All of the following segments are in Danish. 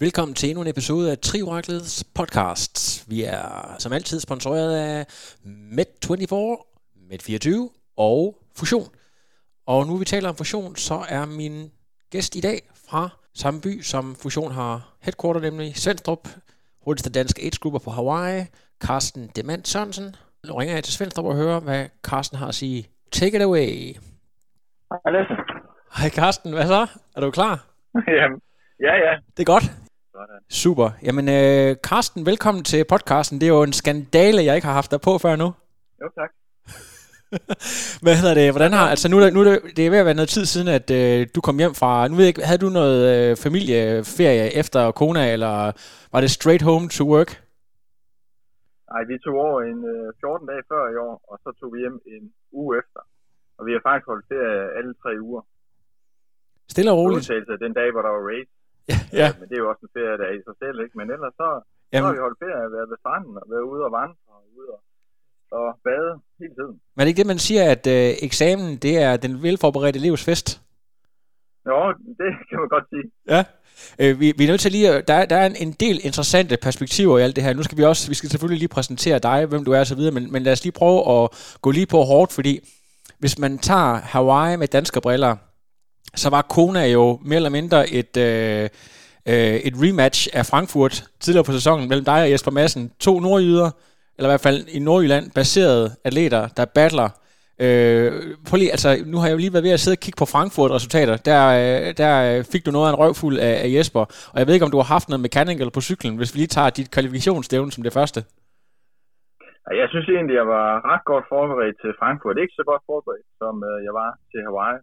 Velkommen til endnu en episode af Trioraklets podcast. Vi er som altid sponsoreret af Med24, Med24 og Fusion. Og nu vi taler om Fusion, så er min gæst i dag fra samme by, som Fusion har headquarter, nemlig Svendstrup, hurtigste danske age-grupper på Hawaii, Carsten Demand Sørensen. Nu ringer jeg til Svendstrup og hører, hvad Carsten har at sige. Take it away. Hej Lasse. Hej Carsten, hvad så? Er du klar? Jamen, ja, ja. Det er godt. Sådan. Super. Jamen, øh, Carsten, velkommen til podcasten. Det er jo en skandale, jeg ikke har haft dig på før nu. Jo, tak. Hvad hedder det? Hvordan har, altså nu, er nu er det, det er ved at være noget tid siden, at øh, du kom hjem fra, nu ved jeg ikke, havde du noget øh, familieferie efter Kona, eller var det straight home to work? Nej, vi tog over en øh, 14 dage før i år, og så tog vi hjem en uge efter. Og vi har faktisk holdt ferie alle tre uger. Stille og roligt. Udtagelse den dag, hvor der var race. Ja, Men det er jo også en ferie der i sig selv, ikke? Men ellers så, så Jamen. har vi holdt ferie, været ved stranden og været ude og vandre og ude og, og bade hele tiden. men er det ikke det, man siger, at øh, eksamen, det er den velforberedte elevs fest? Jo, det kan man godt sige. Ja. Øh, vi, vi er nødt til lige, at- der, er- der er en, en del interessante perspektiver i alt det her. Nu skal vi også, vi skal selvfølgelig lige præsentere dig, hvem du er og så videre, men, men lad os lige prøve at gå lige på hårdt, fordi hvis man tager Hawaii med danske briller, så var Kona jo mere eller mindre et, øh, øh, et rematch af Frankfurt tidligere på sæsonen mellem dig og Jesper Madsen. To nordjyder, eller i hvert fald i Nordjylland, baserede atleter, der battler. Øh, prøv lige, altså, nu har jeg jo lige været ved at sidde og kigge på Frankfurt-resultater. Der, øh, der øh, fik du noget af en røvfuld af, af Jesper. Og jeg ved ikke, om du har haft noget mechanical på cyklen, hvis vi lige tager dit kvalifikationsstævne som det første. Ja, Jeg synes egentlig, jeg var ret godt forberedt til Frankfurt. Ikke så godt forberedt, som øh, jeg var til Hawaii.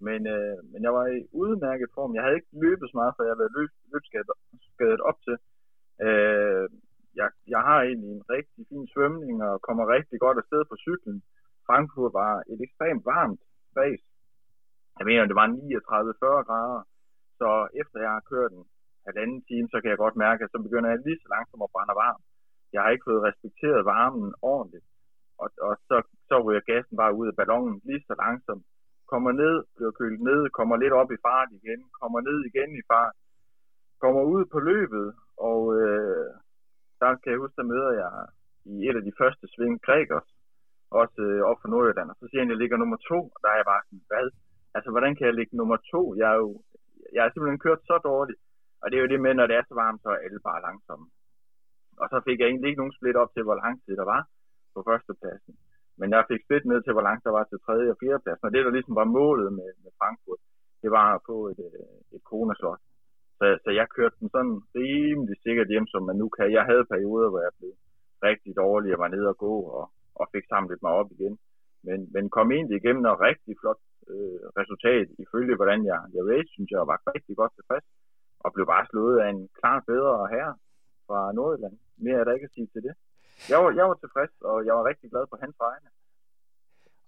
Men, øh, men jeg var i udmærket form. Jeg havde ikke løbet så meget, for jeg havde været løb, løbsskadet op til. Øh, jeg, jeg har egentlig en rigtig fin svømning og kommer rigtig godt afsted på cyklen. Frankfurt var et ekstremt varmt race. Jeg mener, det var 39-40 grader. Så efter jeg har kørt en halvanden time, så kan jeg godt mærke, at så begynder jeg lige så langsomt at brænde varm. Jeg har ikke fået respekteret varmen ordentligt. Og, og så, så ryger gassen bare ud af ballonen lige så langsomt. Kommer ned, bliver kølet ned, kommer lidt op i fart igen, kommer ned igen i fart. Kommer ud på løbet, og øh, der kan jeg huske, der møder jeg i et af de første sving Gregers, også øh, op for Nordjylland. Og så siger han, at jeg ligger nummer to, og der er jeg bare sådan, hvad? Altså, hvordan kan jeg ligge nummer to? Jeg er jo jeg er simpelthen kørt så dårligt. Og det er jo det med, når det er så varmt, så er alle bare langsomme. Og så fik jeg egentlig ikke nogen split op til, hvor lang tid der var på førstepladsen. Men jeg fik split ned til, hvor langt der var til tredje og fjerde pladsen. Og det, der ligesom var målet med, med Frankfurt, det var at få et, øh, et konaslot. Så, så jeg kørte den sådan rimelig sikkert hjem, som man nu kan. Jeg havde perioder, hvor jeg blev rigtig dårlig og var nede og gå og, og fik samlet mig op igen. Men, men kom egentlig igennem noget rigtig flot øh, resultat, ifølge hvordan jeg, jeg race, synes jeg var rigtig godt tilfreds. Og blev bare slået af en klart bedre herre fra Nordjylland. Mere er der ikke at sige til det. Jeg var, jeg var tilfreds, og jeg var rigtig glad på hans vegne.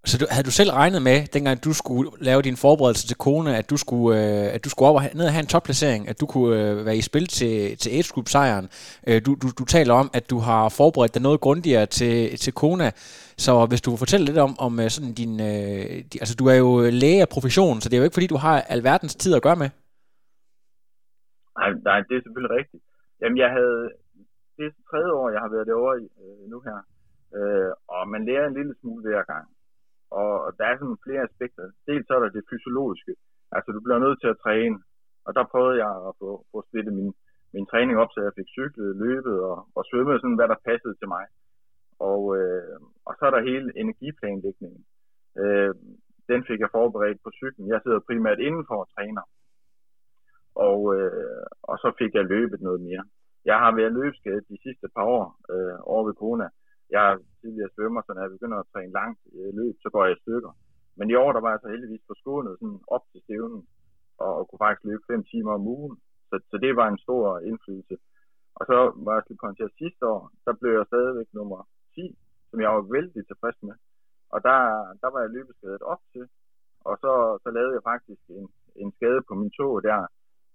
Så du, havde du selv regnet med, dengang du skulle lave din forberedelse til Kona, at du skulle, øh, at du skulle op og ned og have en topplacering, at du kunne øh, være i spil til, til Age Group sejren. Øh, du, du, du taler om, at du har forberedt dig noget grundigere til, til Kona. Så hvis du fortæller lidt om, om øh, sådan din... Øh, di, altså, du er jo læge af profession, så det er jo ikke, fordi du har alverdens tid at gøre med. Nej, nej, det er selvfølgelig rigtigt. Jamen, jeg havde... Det er tredje år, jeg har været derovre i, øh, nu her. Øh, og man lærer en lille smule hver gang. Og der er sådan flere aspekter. Dels så er der det fysiologiske. Altså, du bliver nødt til at træne. Og der prøvede jeg at få, få splittet min, min træning op, så jeg fik cyklet, løbet og, og svømmet, sådan hvad der passede til mig. Og, øh, og så er der hele energiplanlægningen. Øh, den fik jeg forberedt på cyklen. Jeg sidder primært indenfor og træner. Og, øh, og så fik jeg løbet noget mere. Jeg har været løbskadet de sidste par år øh, over ved Kona. Jeg er tidligere svømmer, så når jeg begynder at træne langt øh, løb, så går jeg i stykker. Men i år, der var jeg så heldigvis forskånet sådan op til stævnen, og, og kunne faktisk løbe 5 timer om ugen. Så, så det var en stor indflydelse. Og så var jeg til pointere sidste år, der blev jeg stadigvæk nummer 10, som jeg var vældig tilfreds med. Og der, der var jeg løbeskadet op til, og så, så lavede jeg faktisk en, en skade på min tog der,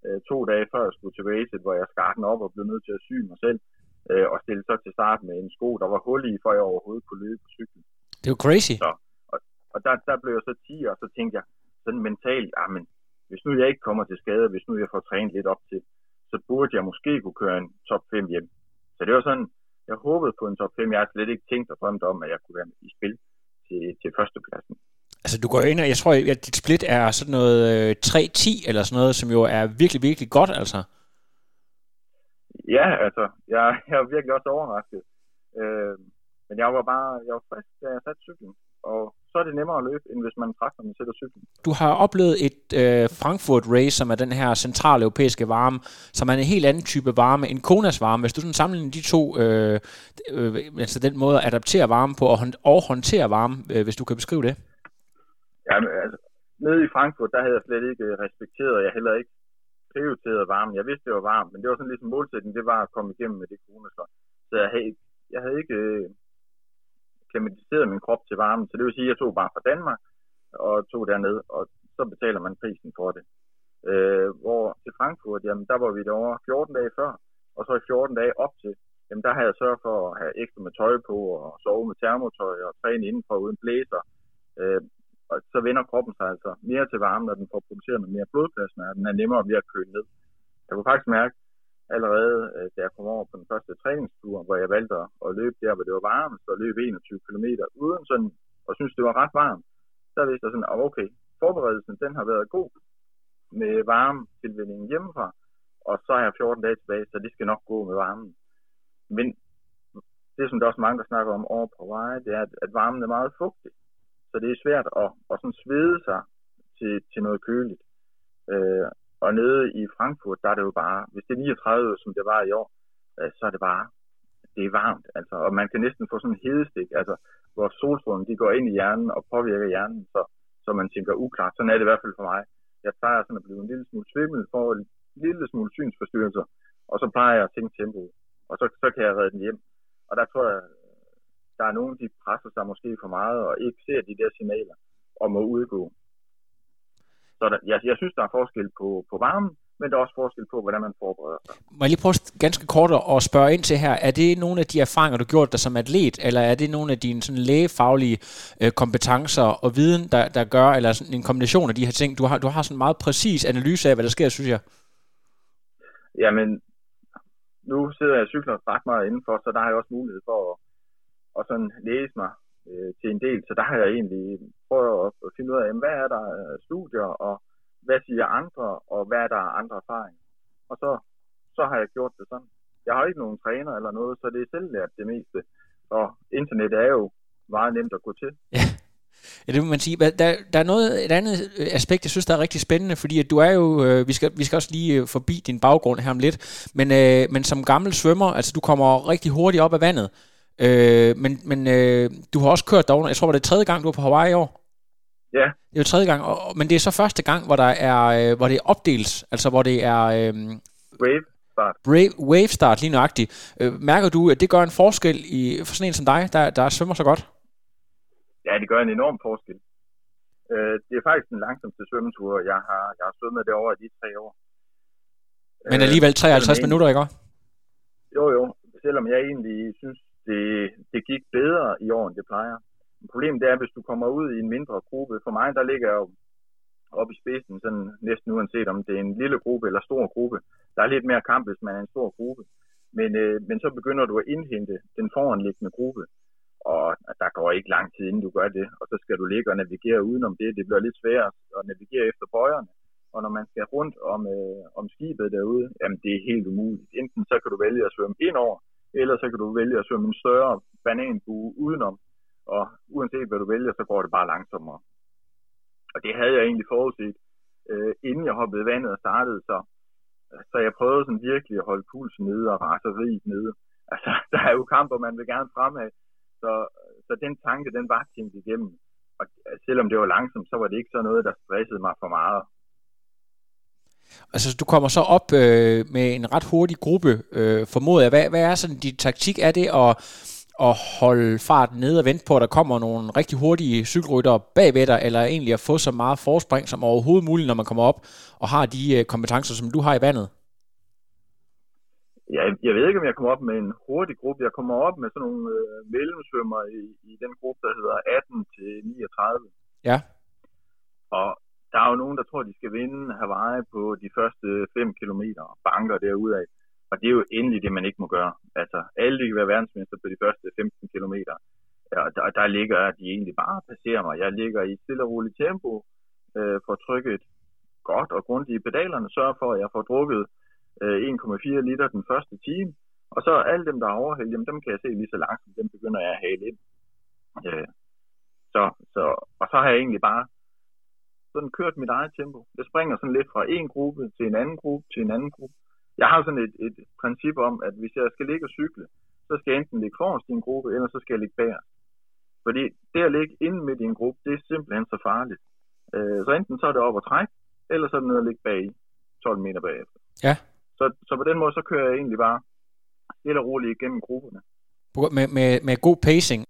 øh, to dage før jeg skulle til racet, hvor jeg skar den op og blev nødt til at sy mig selv, øh, og stille så til start med en sko, der var hul i, for jeg overhovedet kunne løbe på cyklen. Det jo crazy. Så, og, og der, der blev jeg så 10, og så tænkte jeg sådan mentalt, men hvis nu jeg ikke kommer til skade, hvis nu jeg får trænet lidt op til, så burde jeg måske kunne køre en top 5 hjem. Så det var sådan, jeg håbede på en top 5. Jeg har slet ikke tænkt og drømt om, at jeg kunne være i spil til, til førstepladsen. Altså, du går ind, og jeg tror, at dit split er sådan noget øh, 3-10 eller sådan noget, som jo er virkelig, virkelig godt, altså. Ja, altså, jeg, jeg er virkelig også overrasket. Øh, men jeg var bare, jeg var frisk, da jeg satte cyklen, og så er det nemmere at løbe, end hvis man trækker, når man sætter cyklen. Du har oplevet et øh, Frankfurt Race, som er den her centrale europæiske varme, som er en helt anden type varme end Konas varme. Hvis du sådan sammenligner de to, øh, øh, altså den måde at adaptere varme på og, og håndtere varme, øh, hvis du kan beskrive det. Ja, altså, nede i Frankfurt, der havde jeg slet ikke øh, respekteret, og jeg heller ikke prioriteret varmen. Jeg vidste, det var varmt, men det var sådan ligesom målsætningen, det var at komme igennem med det coronaslot. Så jeg havde, jeg havde ikke øh, klimatiseret min krop til varmen, så det vil sige, at jeg tog bare fra Danmark og tog derned, og så betaler man prisen for det. Øh, hvor til Frankfurt, jamen der var vi derovre 14 dage før, og så i 14 dage op til, jamen der havde jeg sørget for at have ekstra med tøj på, og sove med termotøj, og træne indenfor uden blæser. Øh, og så vender kroppen sig altså mere til varme, når den får produceret noget mere blodplasma, og den er nemmere ved at køle ned. Jeg kunne faktisk mærke, allerede øh, da jeg kom over på den første træningstur, hvor jeg valgte at løbe der, hvor det var varmt, så løb 21 km uden sådan, og synes det var ret varmt, så vidste jeg sådan, at okay, forberedelsen den har været god med varme tilvindingen hjemmefra, og så har jeg 14 dage tilbage, så det skal nok gå med varmen. Men det, som der også mange, der snakker om over på veje, det er, at, at varmen er meget fugtig. Så det er svært at, at sådan svede sig til, til noget køligt. Øh, og nede i Frankfurt, der er det jo bare, hvis det er 39, som det var i år, øh, så er det bare, det er varmt. Altså, og man kan næsten få sådan en hedestik, altså, hvor solstrålen de går ind i hjernen og påvirker hjernen, så, så man tænker uklart. Sådan er det i hvert fald for mig. Jeg plejer sådan at blive en lille smule svimmel, for en lille smule synsforstyrrelser, og så plejer jeg at tænke tempoet, og så, så kan jeg redde den hjem. Og der tror jeg, der er nogen, de presser sig måske for meget og ikke ser de der signaler om at udgå. Så der, jeg, jeg synes, der er forskel på, på varmen, men der er også forskel på, hvordan man forbereder sig. Må jeg lige prøve ganske kort at spørge ind til her. Er det nogle af de erfaringer, du har gjort dig som atlet, eller er det nogle af dine sådan lægefaglige øh, kompetencer og viden, der, der gør, eller sådan en kombination af de her ting? Du har, du har sådan en meget præcis analyse af, hvad der sker, synes jeg. Jamen, nu sidder jeg og cykler ret meget indenfor, så der har jeg også mulighed for at, og sådan læse mig øh, til en del. Så der har jeg egentlig prøvet at, at finde ud af, hvad er der øh, studier, og hvad siger andre, og hvad er der andre erfaringer. Og så, så har jeg gjort det sådan. Jeg har ikke nogen træner eller noget, så det er selvlært det meste. Og internet er jo meget nemt at gå til. Ja. Ja, det må man sige. Der, der er noget, et andet aspekt, jeg synes, der er rigtig spændende, fordi at du er jo, øh, vi, skal, vi skal også lige øh, forbi din baggrund her om lidt, men, øh, men som gammel svømmer, altså du kommer rigtig hurtigt op af vandet, øh, men, men øh, du har også kørt derovre, jeg tror, det er tredje gang, du er på Hawaii i år? Ja. Det er jo tredje gang, og, men det er så første gang, hvor, der er, øh, hvor det er opdels, altså hvor det er... Øh, wave start. Wave, wave start, lige nøjagtigt. Øh, mærker du, at det gør en forskel i, for sådan en som dig, der, der svømmer så godt? Ja, det gør en enorm forskel. Øh, det er faktisk den langsomste svømmetur, jeg har, jeg har svømmet det over i de tre år. Men alligevel 53 øh, minutter, ikke Jo, jo. Selvom jeg egentlig synes, det, det gik bedre i år, end det plejer. Problemet er, hvis du kommer ud i en mindre gruppe. For mig, der ligger jeg jo oppe i spidsen, sådan næsten uanset om det er en lille gruppe eller stor gruppe. Der er lidt mere kamp, hvis man er en stor gruppe. Men, øh, men så begynder du at indhente den foranliggende gruppe og der går ikke lang tid, inden du gør det, og så skal du ligge og navigere udenom det. Det bliver lidt sværere at navigere efter bøjerne, og når man skal rundt om, øh, om skibet derude, jamen det er helt umuligt. Enten så kan du vælge at svømme ind over, eller så kan du vælge at svømme en større bananbue udenom, og uanset hvad du vælger, så går det bare langsommere. Og det havde jeg egentlig forudset, øh, inden jeg hoppede i vandet og startede, så, så jeg prøvede sådan virkelig at holde pulsen nede og raseriet nede. Altså, der er jo kamper, man vil gerne fremad, så, så den tanke, den var tænkt igennem. Og selvom det var langsomt, så var det ikke så noget, der stressede mig for meget altså du kommer så op øh, med en ret hurtig gruppe, øh, formoder jeg. Hvad, hvad er sådan din taktik? Er det at, at holde farten nede og vente på, at der kommer nogle rigtig hurtige cykelryttere bagved dig, eller egentlig at få så meget forspring som overhovedet muligt, når man kommer op og har de øh, kompetencer, som du har i vandet? jeg, jeg ved ikke, om jeg kommer op med en hurtig gruppe. Jeg kommer op med sådan nogle øh, mellemsvømmer i, i den gruppe, der hedder 18 til 39. Ja. Og der er jo nogen, der tror, de skal vinde Hawaii på de første 5 km og banker derudad. Og det er jo endelig det, man ikke må gøre. Altså, alle de kan være verdensmester på de første 15 km. Og der, der ligger de egentlig bare og passerer mig. Jeg ligger i stille og roligt tempo, øh, får trykket godt og grundigt i pedalerne, sørger for, at jeg får drukket øh, 1,4 liter den første time. Og så alle dem, der er overhældt, jamen, dem kan jeg se lige så langsomt, dem begynder jeg at hale ind. Øh, så, så, og så har jeg egentlig bare sådan kørt mit eget tempo. Det springer sådan lidt fra en gruppe til en anden gruppe til en anden gruppe. Jeg har sådan et, et princip om, at hvis jeg skal ligge og cykle, så skal jeg enten ligge forrest i en gruppe, eller så skal jeg ligge bagerst. Fordi det at ligge inde midt i en gruppe, det er simpelthen så farligt. Øh, så enten så er det op og træk, eller så er det nede at ligge bag 12 meter bagefter. Ja. Så, så på den måde, så kører jeg egentlig bare stille og roligt igennem grupperne. Med, med, med god pacing?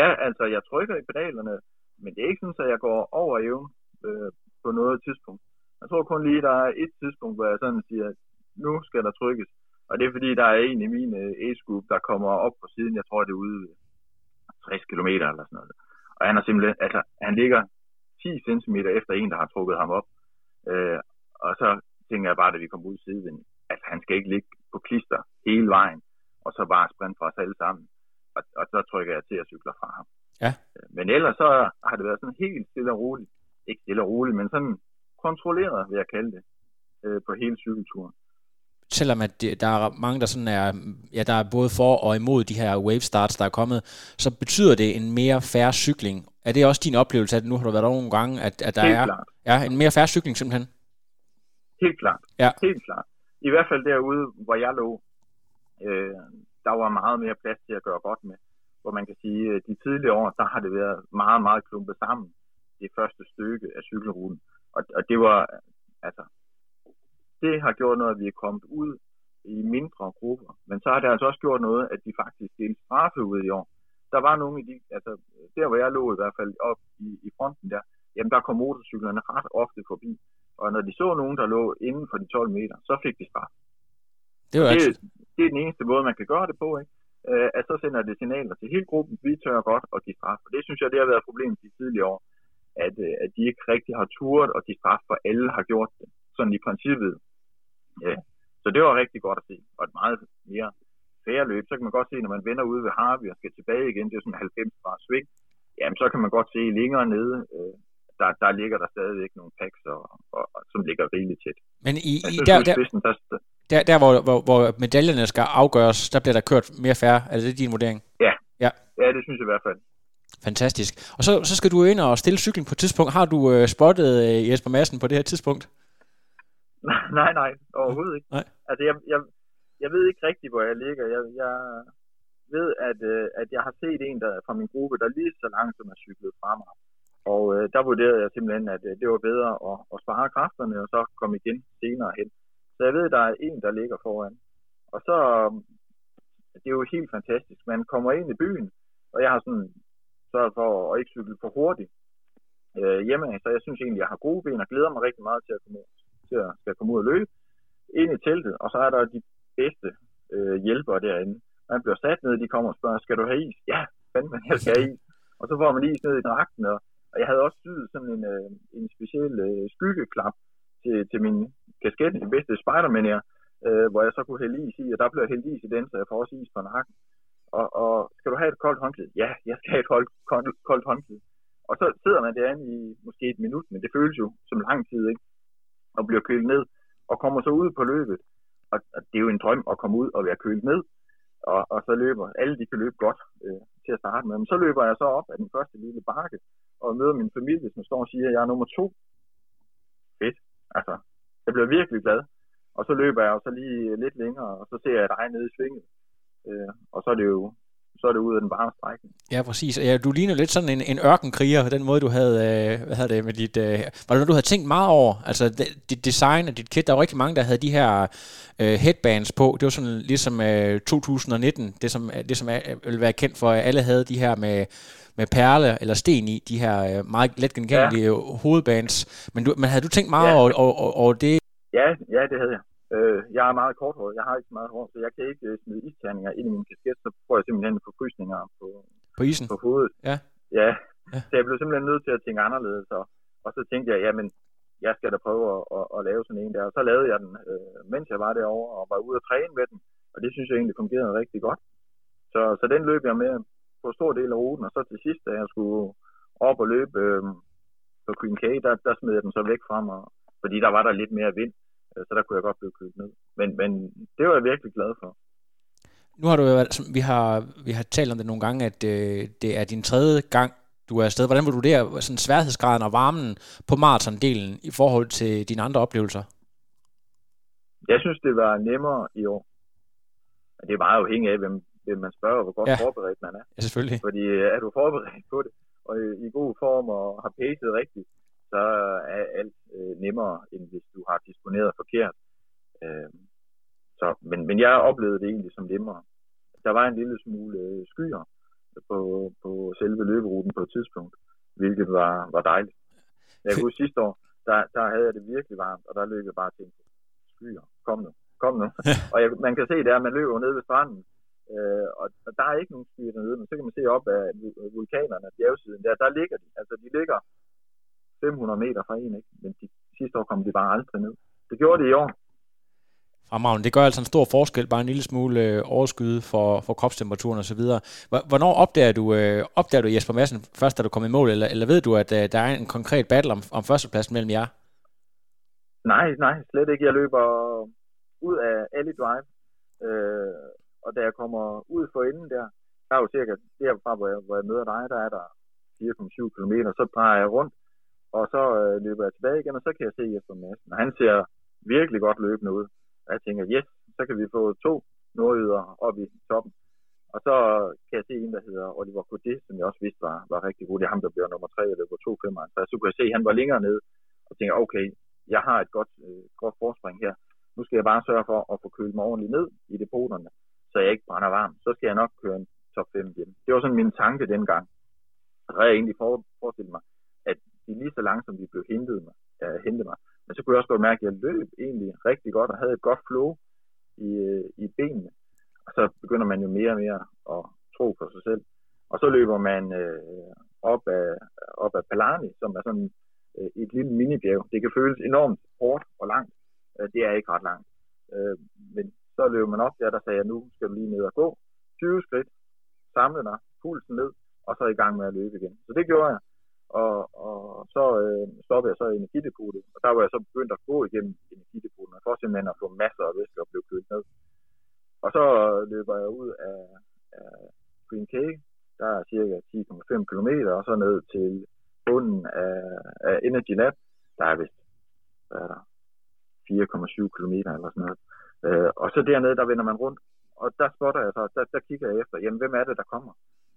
Ja, altså jeg trykker i pedalerne, men det er ikke sådan, at jeg går over evnen øh, på noget tidspunkt. Jeg tror kun lige, der er et tidspunkt, hvor jeg sådan siger, nu skal der trykkes. Og det er fordi, der er en i min øh, age-group, der kommer op på siden, jeg tror det er ude 60 km eller sådan noget. Og han er simpelthen, altså han ligger 10 cm efter en, der har trukket ham op. Øh, og så tænker jeg bare, da vi kom ud i siden, at han skal ikke ligge på klister hele vejen, og så bare sprinte fra os alle sammen. Og, og så trykker jeg til at cykle fra ham. Ja. Men ellers så har det været sådan helt stille og roligt. Ikke stille og roligt, men sådan kontrolleret, vil jeg kalde det, øh, på hele cykelturen. Selvom at der er mange, der sådan er, ja, der er både for og imod de her wave starts, der er kommet, så betyder det en mere færre cykling. Er det også din oplevelse, at nu har du været over nogle gange, at, at der Helt er klart. ja, en mere færre cykling simpelthen? Helt klart. Ja. Helt klart. I hvert fald derude, hvor jeg lå, øh, der var meget mere plads til at gøre godt med. Hvor man kan sige, at de tidligere år, der har det været meget, meget klumpet sammen. Det første stykke af cykelruten. Og, og det var, altså, det har gjort noget, at vi er kommet ud i mindre grupper. Men så har det altså også gjort noget, at de faktisk delte straffe ud i år. Der var nogle af de, altså der hvor jeg lå i hvert fald op i, i fronten der, jamen der kom motorcyklerne ret ofte forbi. Og når de så nogen, der lå inden for de 12 meter, så fik de straf. Det var Det, altså, det er den eneste måde, man kan gøre det på, ikke? Øh, at så sender det signaler til hele gruppen, vi tør godt at give straf. Og det synes jeg, det har været et problem de tidligere år, at, øh, at de ikke rigtig har turet at give straf, for alle har gjort det. Sådan i princippet. Ja. Så det var rigtig godt at se, og et meget mere færre løb. Så kan man godt se, når man vender ude ved Harvey og skal tilbage igen, det er sådan 90 grader sving, jamen så kan man godt se længere nede, øh, der, der ligger der stadigvæk nogle packs, og, og, og, som ligger rigeligt tæt. men i, i, så der, der, spidsen, der, der, der, der hvor, hvor, hvor medaljerne skal afgøres, der bliver der kørt mere færre. Er det din vurdering? ja, Ja. ja, det synes jeg i hvert fald. Fantastisk. Og så, så skal du ind og stille cyklen på et tidspunkt. Har du øh, spottet øh, Jesper Madsen på det her tidspunkt? nej, nej, overhovedet ikke. Nej. Altså, jeg, jeg, jeg ved ikke rigtigt, hvor jeg ligger. Jeg, jeg ved, at, øh, at jeg har set en der fra min gruppe, der lige så langsomt er cyklet fra mig. Og øh, der vurderede jeg simpelthen, at øh, det var bedre at, at spare kræfterne, og så komme igen senere hen. Så jeg ved, at der er en, der ligger foran. Og så, det er jo helt fantastisk. Man kommer ind i byen, og jeg har sådan sørget for at ikke cykle for hurtigt øh, hjemme. Så jeg synes egentlig, at jeg har gode ben og glæder mig rigtig meget til at komme ud, til at skal komme ud og løbe. Ind i teltet, og så er der de bedste øh, hjælpere derinde. Man bliver sat ned, de kommer og spørger, skal du have is? Ja, fandme, jeg skal have is. Og så får man is ned i dragten, og, og jeg havde også syet sådan en, øh, en speciel øh, skyggeklap til, til min kasket, den bedste spiderman her, øh, hvor jeg så kunne hælde is i, og der blev hældt is i den, så jeg får også is på nakken. Og, og skal du have et koldt håndklæde? Ja, jeg skal have et koldt, koldt, koldt håndklæde. Og så sidder man derinde i måske et minut, men det føles jo som lang tid, ikke? Og bliver kølet ned, og kommer så ud på løbet. Og, og det er jo en drøm at komme ud og være kølet ned, og, og så løber alle, de kan løbe godt øh, til at starte med. Men så løber jeg så op af den første lille bakke, og møder min familie, som står og siger, at jeg er nummer to. Fedt. Altså, jeg bliver virkelig glad. Og så løber jeg så lige lidt længere, og så ser jeg dig nede i svinget. Øh, og så er det jo så er det ud af den varme strækning. Ja, præcis. Ja, du ligner lidt sådan en, en ørkenkriger, den måde, du havde, øh, hvad havde det, med dit, øh, var det noget, du havde tænkt meget over? Altså, det, dit design og dit kit, der var rigtig mange, der havde de her øh, headbands på. Det var sådan ligesom øh, 2019, det som, det som er, vil være kendt for, at alle havde de her med, med perle eller sten i, de her øh, meget let genkendelige ja. hovedbands. Men, du, men havde du tænkt meget ja. over, over, over det? Ja, ja, det havde jeg. Øh, jeg er meget korthåret, jeg har ikke så meget hår, så jeg kan ikke øh, smide isterninger ind i min kasket, så får jeg simpelthen forfrysninger på, på isen? På hovedet. Ja. ja. Ja. Så jeg blev simpelthen nødt til at tænke anderledes, og, og så tænkte jeg, jamen, jeg skal da prøve at, at, at lave sådan en der. Og så lavede jeg den, øh, mens jeg var derovre, og var ude at træne med den, og det synes jeg egentlig fungerede rigtig godt. Så, så den løb jeg med på stor del af ruten, og så til sidst, da jeg skulle op og løbe øh, på Queen K, der, der smed jeg den så væk fra mig, fordi der var der lidt mere vind. Øh, så der kunne jeg godt blive købt ned. Men, men det var jeg virkelig glad for. Nu har du jo, vi har, vi har talt om det nogle gange, at øh, det er din tredje gang, du er afsted. Hvordan vurderer sådan sværhedsgraden og varmen på maratondelen i forhold til dine andre oplevelser? Jeg synes, det var nemmere i år. Det er meget afhængigt af, hvem, hvem man spørger, hvor godt ja. forberedt man er. Ja, selvfølgelig. Fordi øh, er du forberedt på det, og i, i god form og har pacet rigtigt, så er alt øh, nemmere, end hvis du har disponeret forkert. Øh, så, men, men jeg oplevede det egentlig som nemmere. Der var en lille smule øh, skyer på, på selve løberuten på et tidspunkt, hvilket var, var dejligt. Jeg kunne sidste år, der, der havde jeg det virkelig varmt, og der løb jeg bare til skyer. Kom nu, kom nu. og jeg, man kan se der, man løber ned ved stranden, øh, og, og der er ikke nogen skyer dernede, men så kan man se op af vulkanerne, bjergsiden der, der ligger de. Altså de ligger 500 meter fra en, ikke? men de, sidste år kom de bare aldrig ned. Det gjorde de i år. Fremragende. Det gør altså en stor forskel, bare en lille smule øh, overskyde for, for kropstemperaturen osv. Hvornår opdager du, øh, opdager du Jesper Madsen først, da du kom i mål, eller, eller ved du, at øh, der er en konkret battle om, om førstepladsen mellem jer? Nej, nej, slet ikke. Jeg løber ud af Ali Drive, øh, og da jeg kommer ud for enden der, der er jo cirka derfra, hvor jeg, hvor jeg møder dig, der er der 4,7 km, så drejer jeg rundt, og så øh, løber jeg tilbage igen, og så kan jeg se Jesper Madsen. Og han ser virkelig godt løbende ud. Og jeg tænker, yes, så kan vi få to nordjyder op i toppen. Og så øh, kan jeg se en, der hedder Oliver Coudet, som jeg også vidste var, var rigtig god. Det er ham, der bliver nummer 3, og løber 2,55. Så kunne jeg se, at han var længere nede, og tænker, okay, jeg har et godt, øh, godt forspring her. Nu skal jeg bare sørge for at få kølet mig ordentligt ned i depoterne, så jeg ikke brænder varm. Så skal jeg nok køre en top 5 hjem. Det var sådan min tanke dengang. Så havde jeg egentlig forestillet mig, de lige så langsomt de blev hentet mig, uh, øh, hentet mig. Men så kunne jeg også godt mærke, at jeg løb egentlig rigtig godt og havde et godt flow i, øh, i benene. Og så begynder man jo mere og mere at tro på sig selv. Og så løber man øh, op, af, op af Palani, som er sådan øh, et lille minibjerg. Det kan føles enormt hårdt og langt. Øh, det er ikke ret langt. Øh, men så løber man op der, der sagde jeg, nu skal du lige ned og gå. 20 skridt, samle dig, pulsen ned, og så i gang med at løbe igen. Så det gjorde jeg. Og, og så øh, stoppede jeg så i energidepotet, og der var jeg så begyndt at gå igennem energidepotet, for simpelthen at få masser af væske og blive kølet ned. Og så løber jeg ud af, af Green Cake, der er cirka 10,5 km, og så ned til bunden af, af Energy Lab, der er vist, hvad er der, 4,7 km eller sådan noget. Øh, og så dernede, der vender man rundt, og der spotter jeg så, der, der kigger jeg efter, jamen hvem er det, der kommer?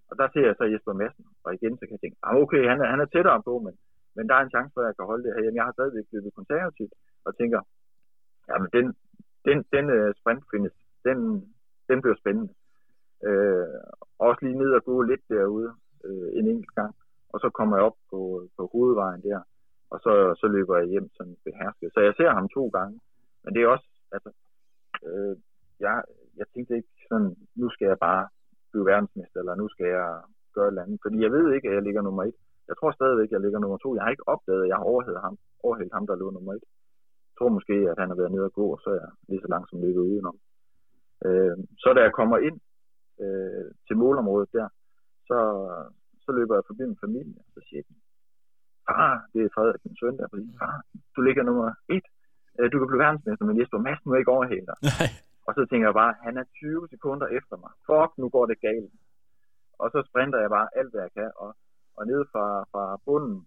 Og der ser jeg så Jesper Madsen, og igen så kan jeg tænke, ah, okay, han er, han er tættere på, men, men der er en chance for, at jeg kan holde det her. Jamen, jeg har stadigvæk løbet konservativt, og tænker, jamen den, den, den uh, sprint finish, den, den bliver spændende. Øh, også lige ned og gå lidt derude øh, en enkelt gang, og så kommer jeg op på, på hovedvejen der, og så, så løber jeg hjem som behersket. Så jeg ser ham to gange, men det er også, altså, øh, jeg, jeg tænkte ikke sådan, nu skal jeg bare blive verdensmester, eller nu skal jeg gøre et eller andet. Fordi jeg ved ikke, at jeg ligger nummer et. Jeg tror stadigvæk, at jeg ligger nummer to. Jeg har ikke opdaget, at jeg har overhældt ham, overhældt ham der lå nummer et. Jeg tror måske, at han har været nede og gå, og så er jeg lige så langsomt løbet udenom. Øh, så da jeg kommer ind øh, til målområdet der, så, så løber jeg forbi min familie, og så siger de, far, det er Frederik, min søn der, fordi, far, du ligger nummer et. Øh, du kan blive verdensmester, men Jesper Madsen må ikke overhælde dig. Og så tænker jeg bare, han er 20 sekunder efter mig. Fuck, nu går det galt. Og så sprinter jeg bare alt, hvad jeg kan. Og, og ned fra, fra bunden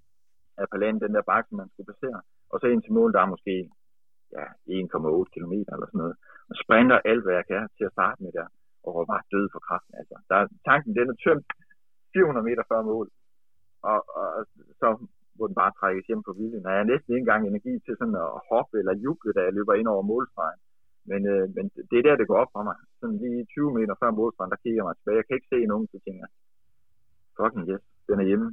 af palanen, den der bakke, man skulle passere. Og så ind til mål, der er måske ja, 1,8 km eller sådan noget. Og sprinter alt, hvad jeg kan til at starte med der. og var bare død for kraften. Altså. Der, tanken den er tømt 400 meter før mål, og, og, og så må den bare trækkes hjem på viljen. Og jeg har næsten ikke engang energi til sådan at hoppe eller juble, da jeg løber ind over målstregen. Men, øh, men det er der, det går op for mig. Sådan lige 20 meter før målstregen, der kigger jeg mig tilbage. Jeg kan ikke se nogen, så tænker jeg, fucking yes, den er hjemme.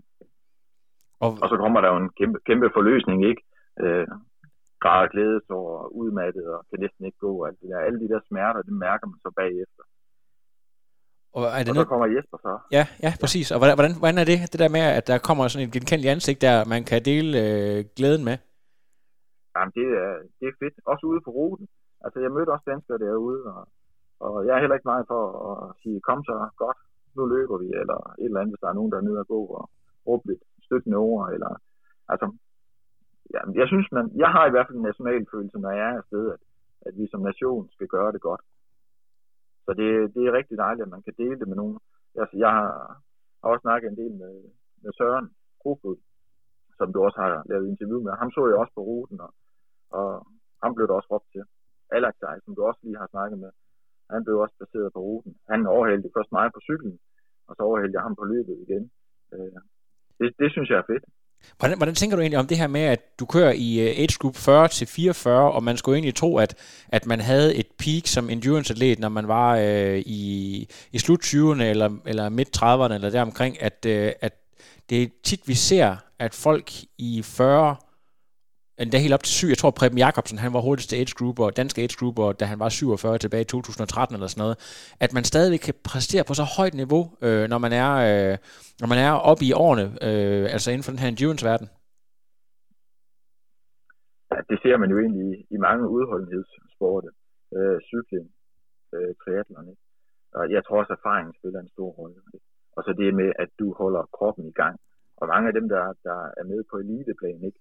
Og, og så kommer der jo en kæmpe, kæmpe forløsning, ikke? Øh, græder glædes over udmattet og kan næsten ikke gå. Alt det der. Alle de der smerter, det mærker man så bagefter. Og, er det og noget... så kommer Jesper så. Ja, ja, præcis. Og hvordan, hvordan er det, det der med, at der kommer sådan et genkendeligt ansigt, der man kan dele øh, glæden med? Jamen, det er, det er fedt. Også ude på ruten. Altså, jeg mødte også danskere derude, og, og jeg er heller ikke meget for at sige, kom så godt, nu løber vi, eller et eller andet, hvis der er nogen, der er nede at gå og råbe lidt støttende ord, eller, altså, ja, jeg synes, man, jeg har i hvert fald en national følelse, når jeg er afsted, at, at vi som nation skal gøre det godt. Så det, det er rigtig dejligt, at man kan dele det med nogen. Altså, jeg har, har også snakket en del med, med Søren Krofod, som du også har lavet interview med. Ham så jeg også på ruten, og, og ham blev der også råbt til. Alex, som du også lige har snakket med, han blev også placeret på ruten. Han overhældte først mig på cyklen, og så overhældte jeg ham på løbet igen. Øh, det, det synes jeg er fedt. Hvordan, hvordan tænker du egentlig om det her med, at du kører i øh, age group 40 til 44, og man skulle egentlig tro, at, at man havde et peak som endurance-atlet, når man var øh, i, i slut 20'erne eller, eller midt 30'erne eller deromkring, at, øh, at det er tit, vi ser, at folk i 40 endda helt op til syv. Jeg tror, Preben Jacobsen, han var hurtigste age grouper, dansk age grouper, da han var 47 tilbage i 2013 eller sådan noget. At man stadigvæk kan præstere på så højt niveau, øh, når man er øh, når man er oppe i årene, øh, altså inden for den her endurance-verden. Ja, det ser man jo egentlig i, i mange udholdenhedssporte. Øh, cykling, øh, triathlon. Ikke? Og jeg tror også, at erfaringen spiller en stor rolle. Og så det med, at du holder kroppen i gang. Og mange af dem, der, der er med på eliteplan, ikke?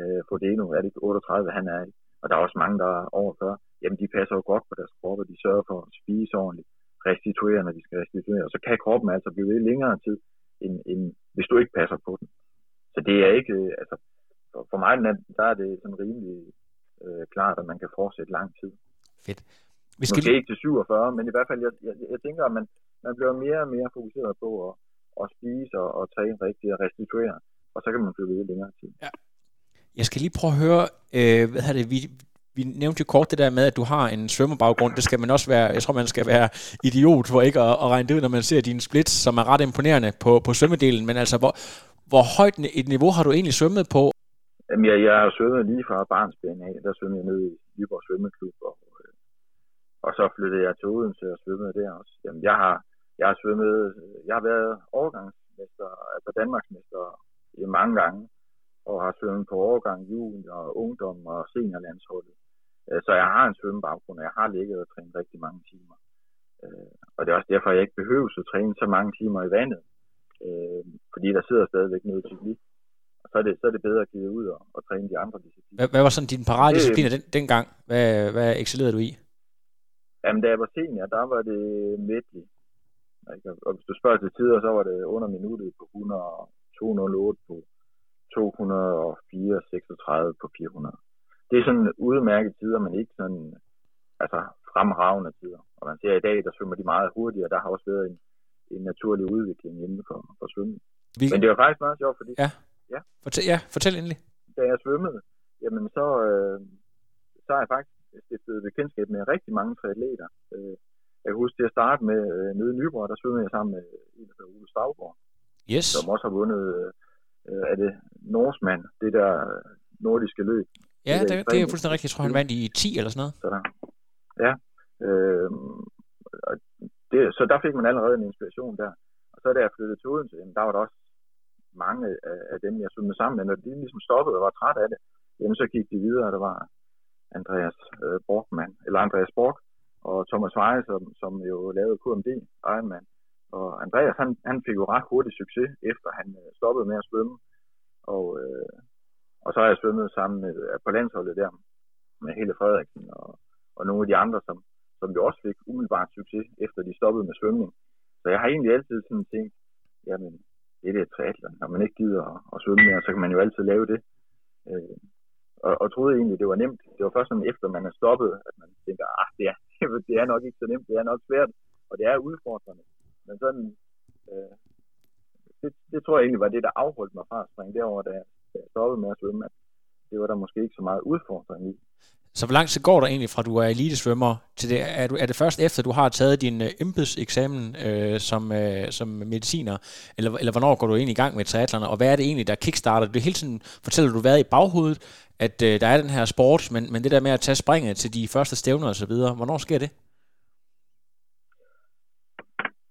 Øh, Fodeno, er det ikke 38, han er, og der er også mange, der er over 40, jamen de passer jo godt på deres krop, og de sørger for at spise ordentligt, restituere, når de skal restituere, og så kan kroppen altså blive ved længere tid, end, end hvis du ikke passer på den. Så det er ikke, øh, altså, for, for mig der er det sådan rimelig øh, klart, at man kan fortsætte lang tid. Fedt. Vi skal... Måske ikke til 47, men i hvert fald, jeg, jeg, jeg tænker, at man, man bliver mere og mere fokuseret på at, at spise og, og træne rigtigt og restituere, og så kan man blive ved længere tid. Ja, jeg skal lige prøve at høre, øh, hvad hedder det, vi, vi nævnte jo kort det der med, at du har en svømmebaggrund. Det skal man også være, jeg tror, man skal være idiot for ikke at, at regne det ud, når man ser dine splits, som er ret imponerende på, på svømmedelen. Men altså, hvor, hvor højt et niveau har du egentlig svømmet på? Jamen, jeg, jeg har svømmet lige fra barnsben af. Der svømmede jeg ned i Viborg Svømmeklub, og, øh, og så flyttede jeg til Odense og svømmede der også. Jamen, jeg har, jeg har svømmet, jeg har været overgangsmester, altså Danmarksmester i mange gange og har svømmet på overgang, junior, ungdom og seniorlandsholdet. Øh, så jeg har en svømmebaggrund, og jeg har ligget og trænet rigtig mange timer. Øh, og det er også derfor, jeg ikke behøver at træne så mange timer i vandet, øh, fordi der sidder stadigvæk noget cyklik. Og så er det, så er det bedre at give ud og, og træne de andre discipliner. Hvad, hvad var sådan din paradiscipliner den, dengang? Hvad, hvad excellerede du i? Jamen, da jeg var senior, der var det medley. Og hvis du spørger til tider, så var det under minuttet på 100 208 på 204, 36 på 400. Det er sådan udmærket tider, men ikke sådan altså fremragende tider. Og man ser i dag, der svømmer de meget hurtigere. Der har også været en, en naturlig udvikling inden for, for svømning. Vi... Men det var faktisk meget sjovt, fordi... Ja, ja. Fortæl, ja fortæl endelig. Da jeg svømmede, jamen så, øh, så har jeg faktisk stiftet bekendtskab med rigtig mange triatleter. Øh, jeg kan huske til at starte med øh, nede i Nyborg, der svømmede jeg sammen med en, der hedder Ole Stavborg. Yes. Som også har vundet øh, øh, er det Norsmand, det der nordiske løb. Ja, det, det, det er fuldstændig rigtigt. Jeg tror, han vandt i 10 eller sådan noget. Så der. Ja. Øh, det, så der fik man allerede en inspiration der. Og så da jeg flyttede til Odense, der var der også mange af, af dem, jeg svømmede sammen med, når de ligesom stoppede og var træt af det, jamen så gik de videre, der var Andreas øh, Borgman, eller Andreas Borg, og Thomas Veje, som, som jo lavede KMD, Ironman. Og Andreas, han, han fik jo ret hurtig succes, efter han øh, stoppede med at svømme. Og, øh, og så har jeg svømmet sammen med, øh, på landsholdet der, med hele Frederiksen og, og nogle af de andre, som, som jo også fik umiddelbart succes, efter de stoppede med svømning. Så jeg har egentlig altid sådan tænkt, jamen, det er det triathlon. Når man ikke gider at, at svømme mere, så kan man jo altid lave det. Øh, og, og troede egentlig, det var nemt. Det var først sådan efter man er stoppet, at man tænker, ah, det er, det er nok ikke så nemt, det er nok svært. og det er udfordrende. Men sådan, øh, det, det tror jeg egentlig var det, der afholdt mig fra at springe derover, da jeg, da jeg stoppede med at svømme, at det var der måske ikke så meget udfordring i. Så hvor lang tid går der egentlig fra, du er elitesvømmer, til det? Er, du, er det først efter, du har taget din øh, embedseksamen øh, som, øh, som mediciner? Eller, eller hvornår går du egentlig i gang med triathlon? Og hvad er det egentlig, der kickstarter? Du hele tiden fortæller, du været i baghovedet, at øh, der er den her sport, men, men det der med at tage springet til de første stævner osv., hvornår sker det?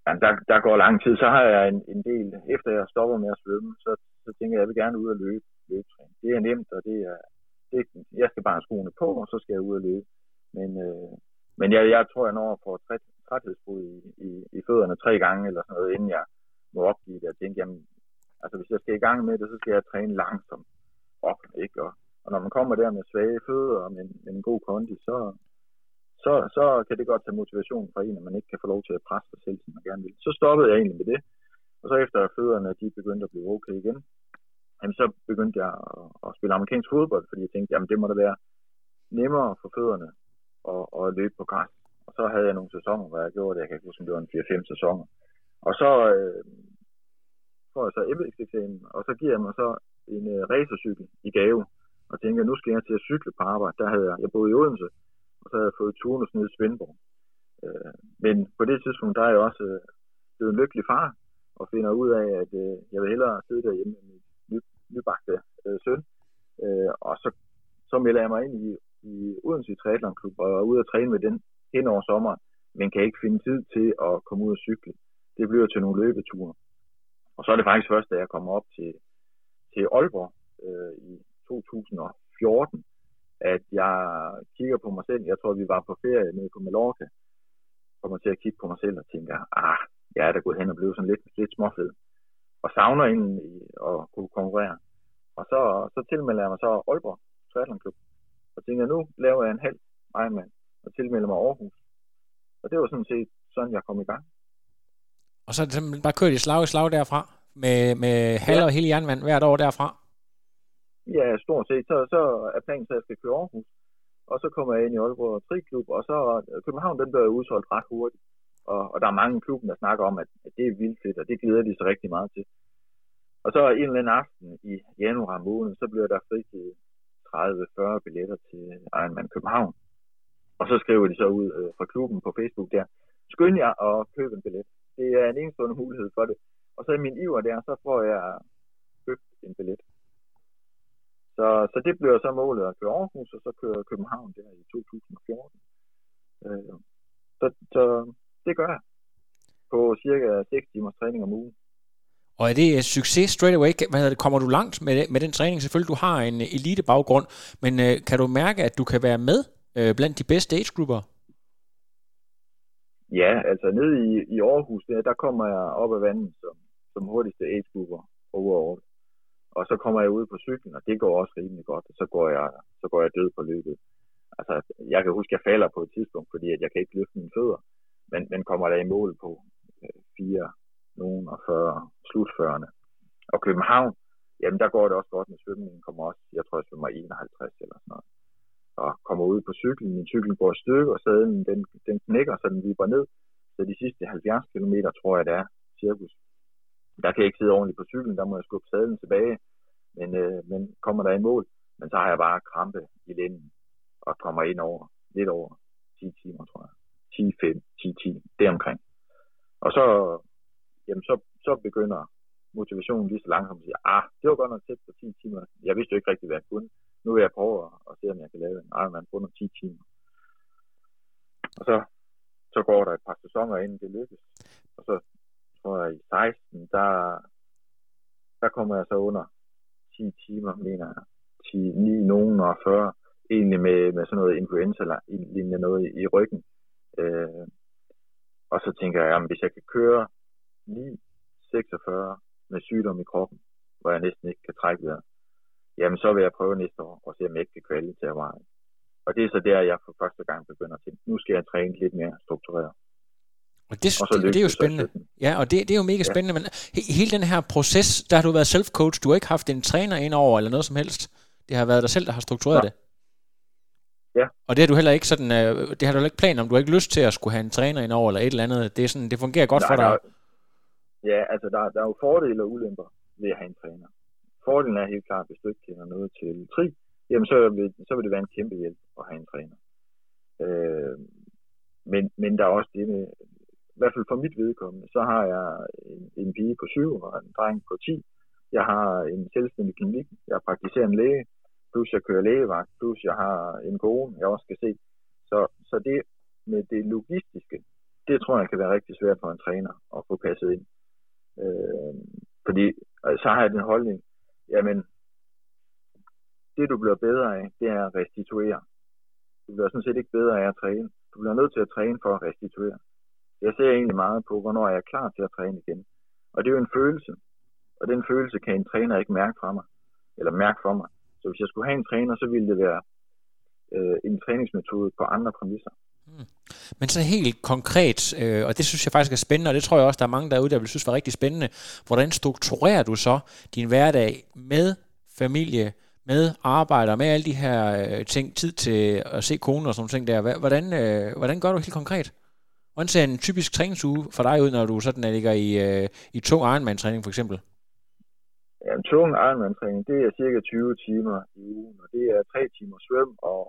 Jamen, der, der går lang tid. Så har jeg en, en del, efter jeg stopper med at svømme, så, så tænker jeg, at jeg vil gerne ud og løbe. løbe. Det er nemt, og det er, det, jeg skal bare have skoene på, og så skal jeg ud og løbe. Men, øh, men jeg, jeg tror, jeg når at få træt, træthedsbrud i, i, i fødderne tre gange eller sådan noget, inden jeg må opgive det. Jeg tænker, jamen, altså hvis jeg skal i gang med det, så skal jeg træne langsomt op, ikke? Og, og når man kommer der med svage fødder og med, med en god kondi, så, så, så kan det godt tage motivation fra en, at man ikke kan få lov til at presse sig selv, som man gerne vil. Så stoppede jeg egentlig med det. Og så efter fødderne, de begyndte at blive okay igen, jamen, så begyndte jeg at, at spille amerikansk fodbold, fordi jeg tænkte, jamen det må da være nemmere for fødderne at, at løbe på græs. Og så havde jeg nogle sæsoner, hvor jeg gjorde det. Jeg kan ikke huske, om det var en 4-5 sæsoner. Og så øh, får jeg så embedseksamen, og så giver jeg mig så en øh, racercykel i gave. Og tænker, nu skal jeg til at cykle på arbejde. Der havde jeg, jeg boede i Odense, og så havde jeg fået turnus nede i Svendborg. Øh, men på det tidspunkt, der er jeg også øh, blevet en lykkelig far, og finder ud af, at øh, jeg vil hellere sidde derhjemme med mit ny, nybagte øh, søn. Øh, og så, så melder jeg mig ind i, i Odense Triathlon-klub og er ude at træne med den hen over sommeren, men kan ikke finde tid til at komme ud og cykle. Det bliver til nogle løbeture. Og så er det faktisk først, da jeg kommer op til, til Aalborg øh, i 2014, at jeg kigger på mig selv. Jeg tror, vi var på ferie nede på Mallorca. Kommer til at kigge på mig selv og tænker, ah, jeg er da gået hen og blevet sådan lidt, lidt småfed. Og savner egentlig at kunne konkurrere. Og så, så tilmelder jeg mig så Aalborg Triathlon Klub. Og tænker, nu laver jeg en halv Ironman og tilmelder mig Aarhus. Og det var sådan set sådan, jeg kom i gang. Og så er det simpelthen bare kørt i slag i slag derfra? Med, med halv og hele jernvand hvert år derfra? Ja, stort set. Så, så er planen, at jeg skal køre Aarhus. Og så kommer jeg ind i Aalborg Triklub, og så København, den bliver udsolgt ret hurtigt. Og, og der er mange i klubben, der snakker om, at, at det er vildt fedt, og det glæder de sig rigtig meget til. Og så en eller anden aften i januar måned, så bliver der frigivet 30-40 billetter til Ironman København. Og så skriver de så ud øh, fra klubben på Facebook der, skynd jer at købe en billet. Det er en enestående mulighed for det. Og så i min iver der, så får jeg købt en billet. Så, så det bliver så målet at køre Aarhus, og så køre København der i 2014. Øh, så, så det gør jeg på cirka 6 timers træning om ugen. Og er det succes straight away? Hvad det, kommer du langt med, med den træning? Selvfølgelig, du har en elite baggrund, men øh, kan du mærke, at du kan være med øh, blandt de bedste agegrupper? Ja, altså nede i, i Aarhus, der, der kommer jeg op af vandet som, som hurtigste agegrupper overall. Og så kommer jeg ud på cyklen, og det går også rimelig godt, og så går jeg, så går jeg død på løbet. Altså, jeg kan huske, at jeg falder på et tidspunkt, fordi at jeg kan ikke løfte mine fødder, men, men kommer der i mål på øh, 4, nogen og 40 slutførende. Og København, jamen der går det også godt med svømningen, kommer også, jeg tror jeg svømmer 51 eller sådan noget. Og kommer ud på cyklen, min cykel går i stykke, og sadlen den, den knækker, så den viber ned. Så de sidste 70 km, tror jeg, det er cirkus. Der kan jeg ikke sidde ordentligt på cyklen, der må jeg skubbe sadlen tilbage. Men, øh, men kommer der i mål, men så har jeg bare krampe i lænden og kommer ind over, lidt over 10 timer, tror jeg. 10, 5, 10, 10, deromkring. Og så jamen så, så begynder motivationen lige så langsomt at sige, ah, det var godt nok tæt på 10 timer. Jeg vidste jo ikke rigtig, hvad jeg kunne. Nu vil jeg prøve at, se, om jeg kan lave en Ironman på under 10 timer. Og så, så går der et par sæsoner, inden det lykkes. Og så tror jeg i 16, der, der kommer jeg så under 10 timer, mener jeg. 10, 9, nogen og 40. Egentlig med, med sådan noget influenza-lignende noget i, i ryggen. Øh, og så tænker jeg, at hvis jeg kan køre 9,46 med sygdom i kroppen, hvor jeg næsten ikke kan trække vejret, jamen så vil jeg prøve næste år og se, om jeg ikke kan kvalde til Og det er så der, jeg for første gang begynder at tænke, nu skal jeg træne lidt mere struktureret. Og det, og det, det er jo spændende. Ja, og det, det er jo mega spændende, ja. men hele den her proces, der har du været self-coach, du har ikke haft en træner ind over eller noget som helst. Det har været dig selv, der har struktureret ja. det. Ja. Og det har du heller ikke sådan, øh, det har du heller ikke planer om, du har ikke lyst til at skulle have en træner ind over, eller et eller andet. Det, er sådan, det fungerer godt Nej, for dig. der er- Ja, altså der, der er jo fordele og ulemper ved at have en træner. Fordelen er helt klart, hvis du ikke kender noget til tri, jamen så vil, så vil det være en kæmpe hjælp at have en træner. Øh, men, men der er også det med, i hvert fald for mit vedkommende, så har jeg en, en pige på 7 og en dreng på 10. Jeg har en selvstændig klinik, jeg praktiserer en læge, plus jeg kører lægevagt, plus jeg har en kone, jeg også skal se. Så, så det med det logistiske, det tror jeg kan være rigtig svært for en træner at få passet ind. Øh, fordi øh, så har jeg den holdning, jamen, det du bliver bedre af, det er at restituere. Du bliver sådan set ikke bedre af at træne. Du bliver nødt til at træne for at restituere. Jeg ser egentlig meget på, hvornår jeg er klar til at træne igen. Og det er jo en følelse. Og den følelse kan en træner ikke mærke fra mig. Eller mærke for mig. Så hvis jeg skulle have en træner, så ville det være øh, en træningsmetode på andre præmisser. Hmm. Men så helt konkret, øh, og det synes jeg faktisk er spændende, og det tror jeg også, der er mange derude, der vil synes var rigtig spændende. Hvordan strukturerer du så din hverdag med familie, med arbejde og med alle de her øh, ting, tid til at se kone og sådan nogle ting der. Hvordan, øh, hvordan gør du helt konkret? Hvordan ser en typisk træningsuge for dig ud, når du sådan ligger i, øh, i tung Ironman-træning for eksempel? Ja, en tung Ironman-træning, det er cirka 20 timer i ugen, og det er 3 timer svøm og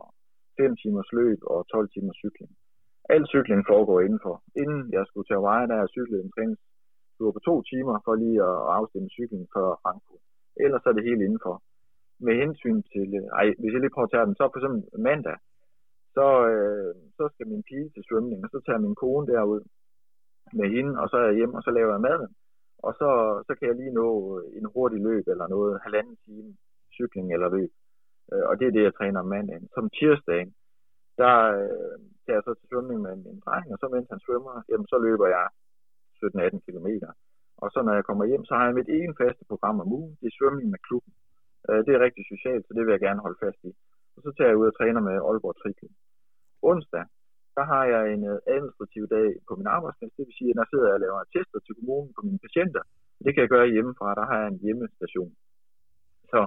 5 timers løb og 12 timers cykling. Al cykling foregår indenfor. Inden jeg skulle til Hawaii, der har jeg cyklet en træningstur på to timer for lige at afstemme cyklen før Frankfurt. Ellers er det helt indenfor. Med hensyn til, øh, ej, hvis jeg lige prøver at tage den, så for eksempel mandag, så, øh, så skal min pige til svømning, og så tager min kone derud med hende, og så er jeg hjemme, og så laver jeg maden. Og så, så kan jeg lige nå en hurtig løb eller noget, halvanden time cykling eller løb. Øh, Og det er det, jeg træner om mandagen. Som tirsdagen, der øh, tager jeg så til svømning med min dreng, og så mens han svømmer, jamen så løber jeg 17-18 km. Og så når jeg kommer hjem, så har jeg mit egen faste program om ugen. Det er svømning med klubben. Øh, Det er rigtig socialt, så det vil jeg gerne holde fast i. Og så tager jeg ud og træner med Aalborg Triklub. Onsdag, der har jeg en øh, administrativ dag på min arbejdsplads. Det vil sige, at når jeg sidder og laver tester til kommunen på mine patienter, det kan jeg gøre hjemmefra. Der har jeg en hjemmestation. Så,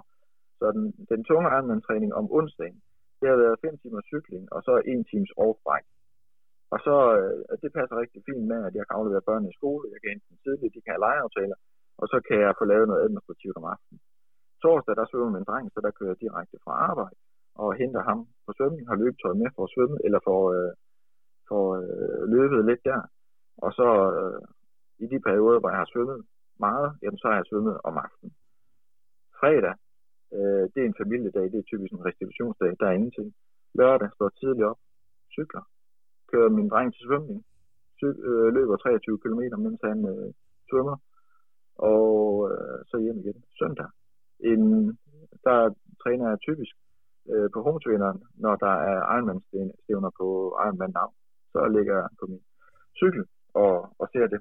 så den, den tunge Ironman-træning om onsdagen, det har været 5 timers cykling, og så 1 times off-bike. Og så, øh, det passer rigtig fint med, at jeg kan aflevere børnene i skole, jeg kan hente dem tidligt, de kan have legeaftaler, og så kan jeg få lavet noget administrativt om aftenen. Torsdag, der svømmer min dreng, så der kører jeg direkte fra arbejde og henter ham på svømning, har løbetøj med for at svømme, eller for, øh, for øh, løbet lidt der. Og så øh, i de perioder, hvor jeg har svømmet meget, jamen så har jeg svømmet om aftenen. Fredag, øh, det er en familiedag, det er typisk en restitutionsdag, der er ingenting. Lørdag står tidligt op, cykler, kører min dreng til svømning, cy- øh, løber 23 km, mens han øh, svømmer, og øh, så hjem igen. Søndag, en, der træner jeg typisk øh, på hometraineren, når der er Ironman-stævner på Ironman navn. Så ligger jeg på min cykel og, og ser det.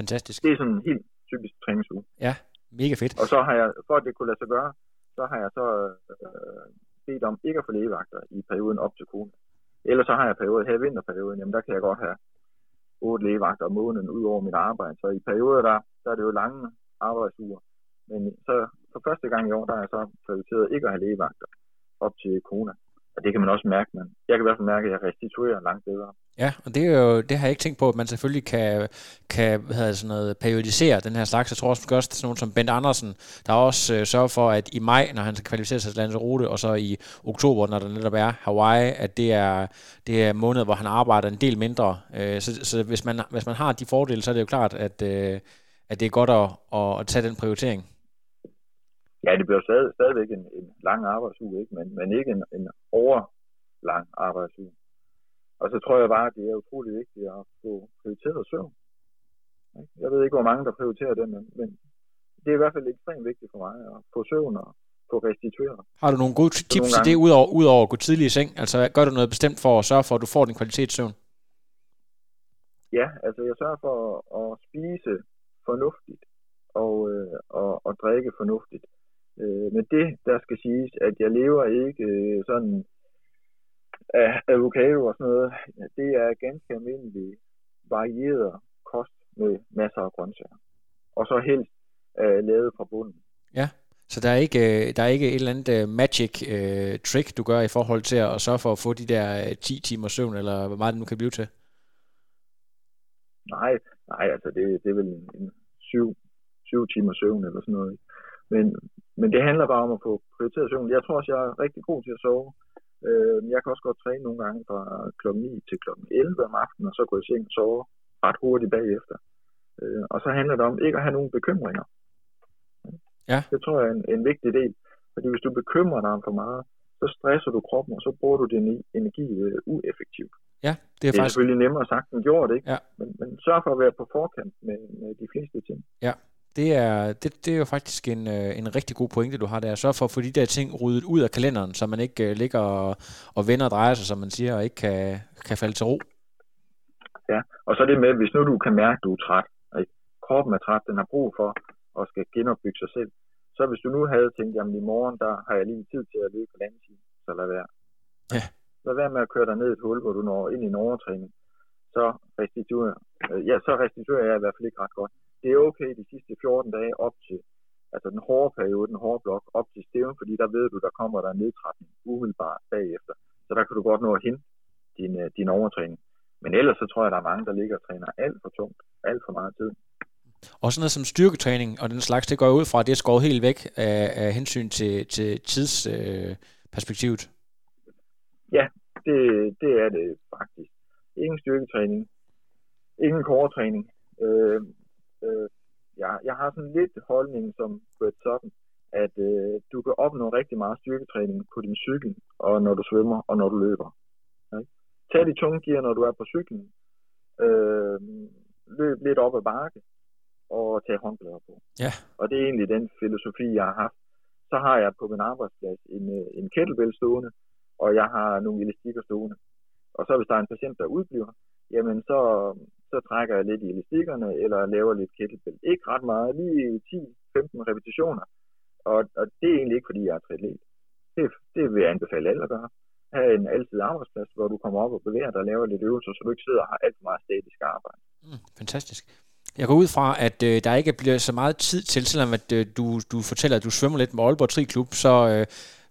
Fantastisk. Det er sådan en helt typisk træningsuge. Ja, mega fedt. Og så har jeg, for at det kunne lade sig gøre, så har jeg så øh, bedt om ikke at få lægevagter i perioden op til kone. Ellers så har jeg perioder her i vinterperioden, jamen der kan jeg godt have otte lægevagter om måneden ud over mit arbejde. Så i perioder, der, der er det jo lange arbejdsuger. Men så for første gang i år, der har jeg så prioriteret ikke at have lægevagter op til corona. Og det kan man også mærke, men jeg kan i hvert fald mærke, at jeg restituerer langt bedre. Ja, og det, er jo, det har jeg ikke tænkt på, at man selvfølgelig kan, kan hvad hedder sådan noget, periodisere den her slags. Jeg tror også, at sådan nogen som Bent Andersen, der også øh, sørger for, at i maj, når han skal kvalificere sig til landets rute, og så i oktober, når der netop er Hawaii, at det er, det er måned, hvor han arbejder en del mindre. Øh, så så hvis, man, hvis man har de fordele, så er det jo klart, at, øh, at det er godt at, at tage den prioritering. Ja, det bliver stadig, stadigvæk en, en lang arbejdsuge, ikke? Men, men ikke en, en overlang arbejdsuge. Og så tror jeg bare, at det er utrolig vigtigt at få prioriteret søvn. Jeg ved ikke, hvor mange, der prioriterer det, men, men det er i hvert fald ekstremt vigtigt for mig at få søvn og få restitueret. Har du nogle gode tips nogle til det, udover, udover at gå tidligt i seng? Altså, gør du noget bestemt for at sørge for, at du får din kvalitetssøvn? Ja, altså jeg sørger for at, at spise fornuftigt og, øh, og, og drikke fornuftigt. Øh, men det, der skal siges, at jeg lever ikke øh, sådan af avocado og sådan noget. Det er ganske almindelig varieret kost med masser af grøntsager. Og så helst øh, lavet fra bunden. Så der er ikke, øh, der er ikke et eller andet uh, magic uh, trick, du gør i forhold til at sørge for at få de der 10 timer søvn, eller hvor meget det nu kan blive til? Nej, nej altså det, det er vel en, en syv, syv timer søvn eller sådan noget. Men, men det handler bare om at få prioriteret søvn. Jeg tror også, jeg er rigtig god til at sove. Øh, jeg kan også godt træne nogle gange fra klokken 9 til klokken 11 om aftenen, og så gå i seng og sove ret hurtigt bagefter. Øh, og så handler det om ikke at have nogen bekymringer. Ja. Det tror jeg er en, en vigtig del. Fordi hvis du bekymrer dig om for meget, så stresser du kroppen, og så bruger du din energi uh, ueffektivt. Ja, det er, det er faktisk... selvfølgelig nemmere sagt end gjort, ikke? Ja. Men, men sørg for at være på forkant med, med de fleste ting. Ja, det er, det, det er jo faktisk en, øh, en rigtig god pointe, du har der. Sørg for at få de der ting ryddet ud af kalenderen, så man ikke uh, ligger og, og vender og drejer sig, som man siger, og ikke kan, kan falde til ro. Ja, og så det med, hvis nu du kan mærke, at du er træt, ikke? kroppen er træt, den har brug for at skal genopbygge sig selv. Så hvis du nu havde tænkt, jamen i morgen, der har jeg lige tid til at løbe på anden time, så lad være. Ja. Lad være med at køre dig ned et hul, hvor du når ind i en overtræning. Så restituerer, ja, så restituerer jeg i hvert fald ikke ret godt. Det er okay de sidste 14 dage op til, altså den hårde periode, den hårde blok, op til stævn, fordi der ved du, der kommer der en nedtrætning umiddelbart bagefter. Så der kan du godt nå at hente din, øh, din overtræning. Men ellers så tror jeg, der er mange, der ligger og træner alt for tungt, alt for meget tid. Og sådan noget som styrketræning og den slags, det går ud fra, at det er skåret helt væk af, af hensyn til, til tidsperspektivet. Øh, ja, det, det er det faktisk. Ingen styrketræning, ingen koretræning. Øh, øh, ja, jeg har sådan lidt holdning som Brett Sutton, at øh, du kan opnå rigtig meget styrketræning på din cykel, og når du svømmer, og når du løber. Okay? Tag de tunge gear, når du er på cyklen. Øh, løb lidt op ad bakke, og tage håndklæder på. Ja. Og det er egentlig den filosofi, jeg har haft. Så har jeg på min arbejdsplads en, øh, en kettlebell stående, og jeg har nogle elastikker stående. Og så hvis der er en patient, der udbliver, jamen så, så trækker jeg lidt i elastikkerne, eller laver lidt kettlebell. Ikke ret meget, lige 10-15 repetitioner. Og, og det er egentlig ikke, fordi jeg er atlet. Det, det vil jeg anbefale alle at gøre. Have en altid arbejdsplads, hvor du kommer op og bevæger dig og laver lidt øvelser, så du ikke sidder og har alt for meget statisk arbejde. Mm, fantastisk. Jeg går ud fra, at øh, der ikke bliver så meget tid til, selvom at, øh, du, du fortæller, at du svømmer lidt med Aalborg Triklub, så, øh,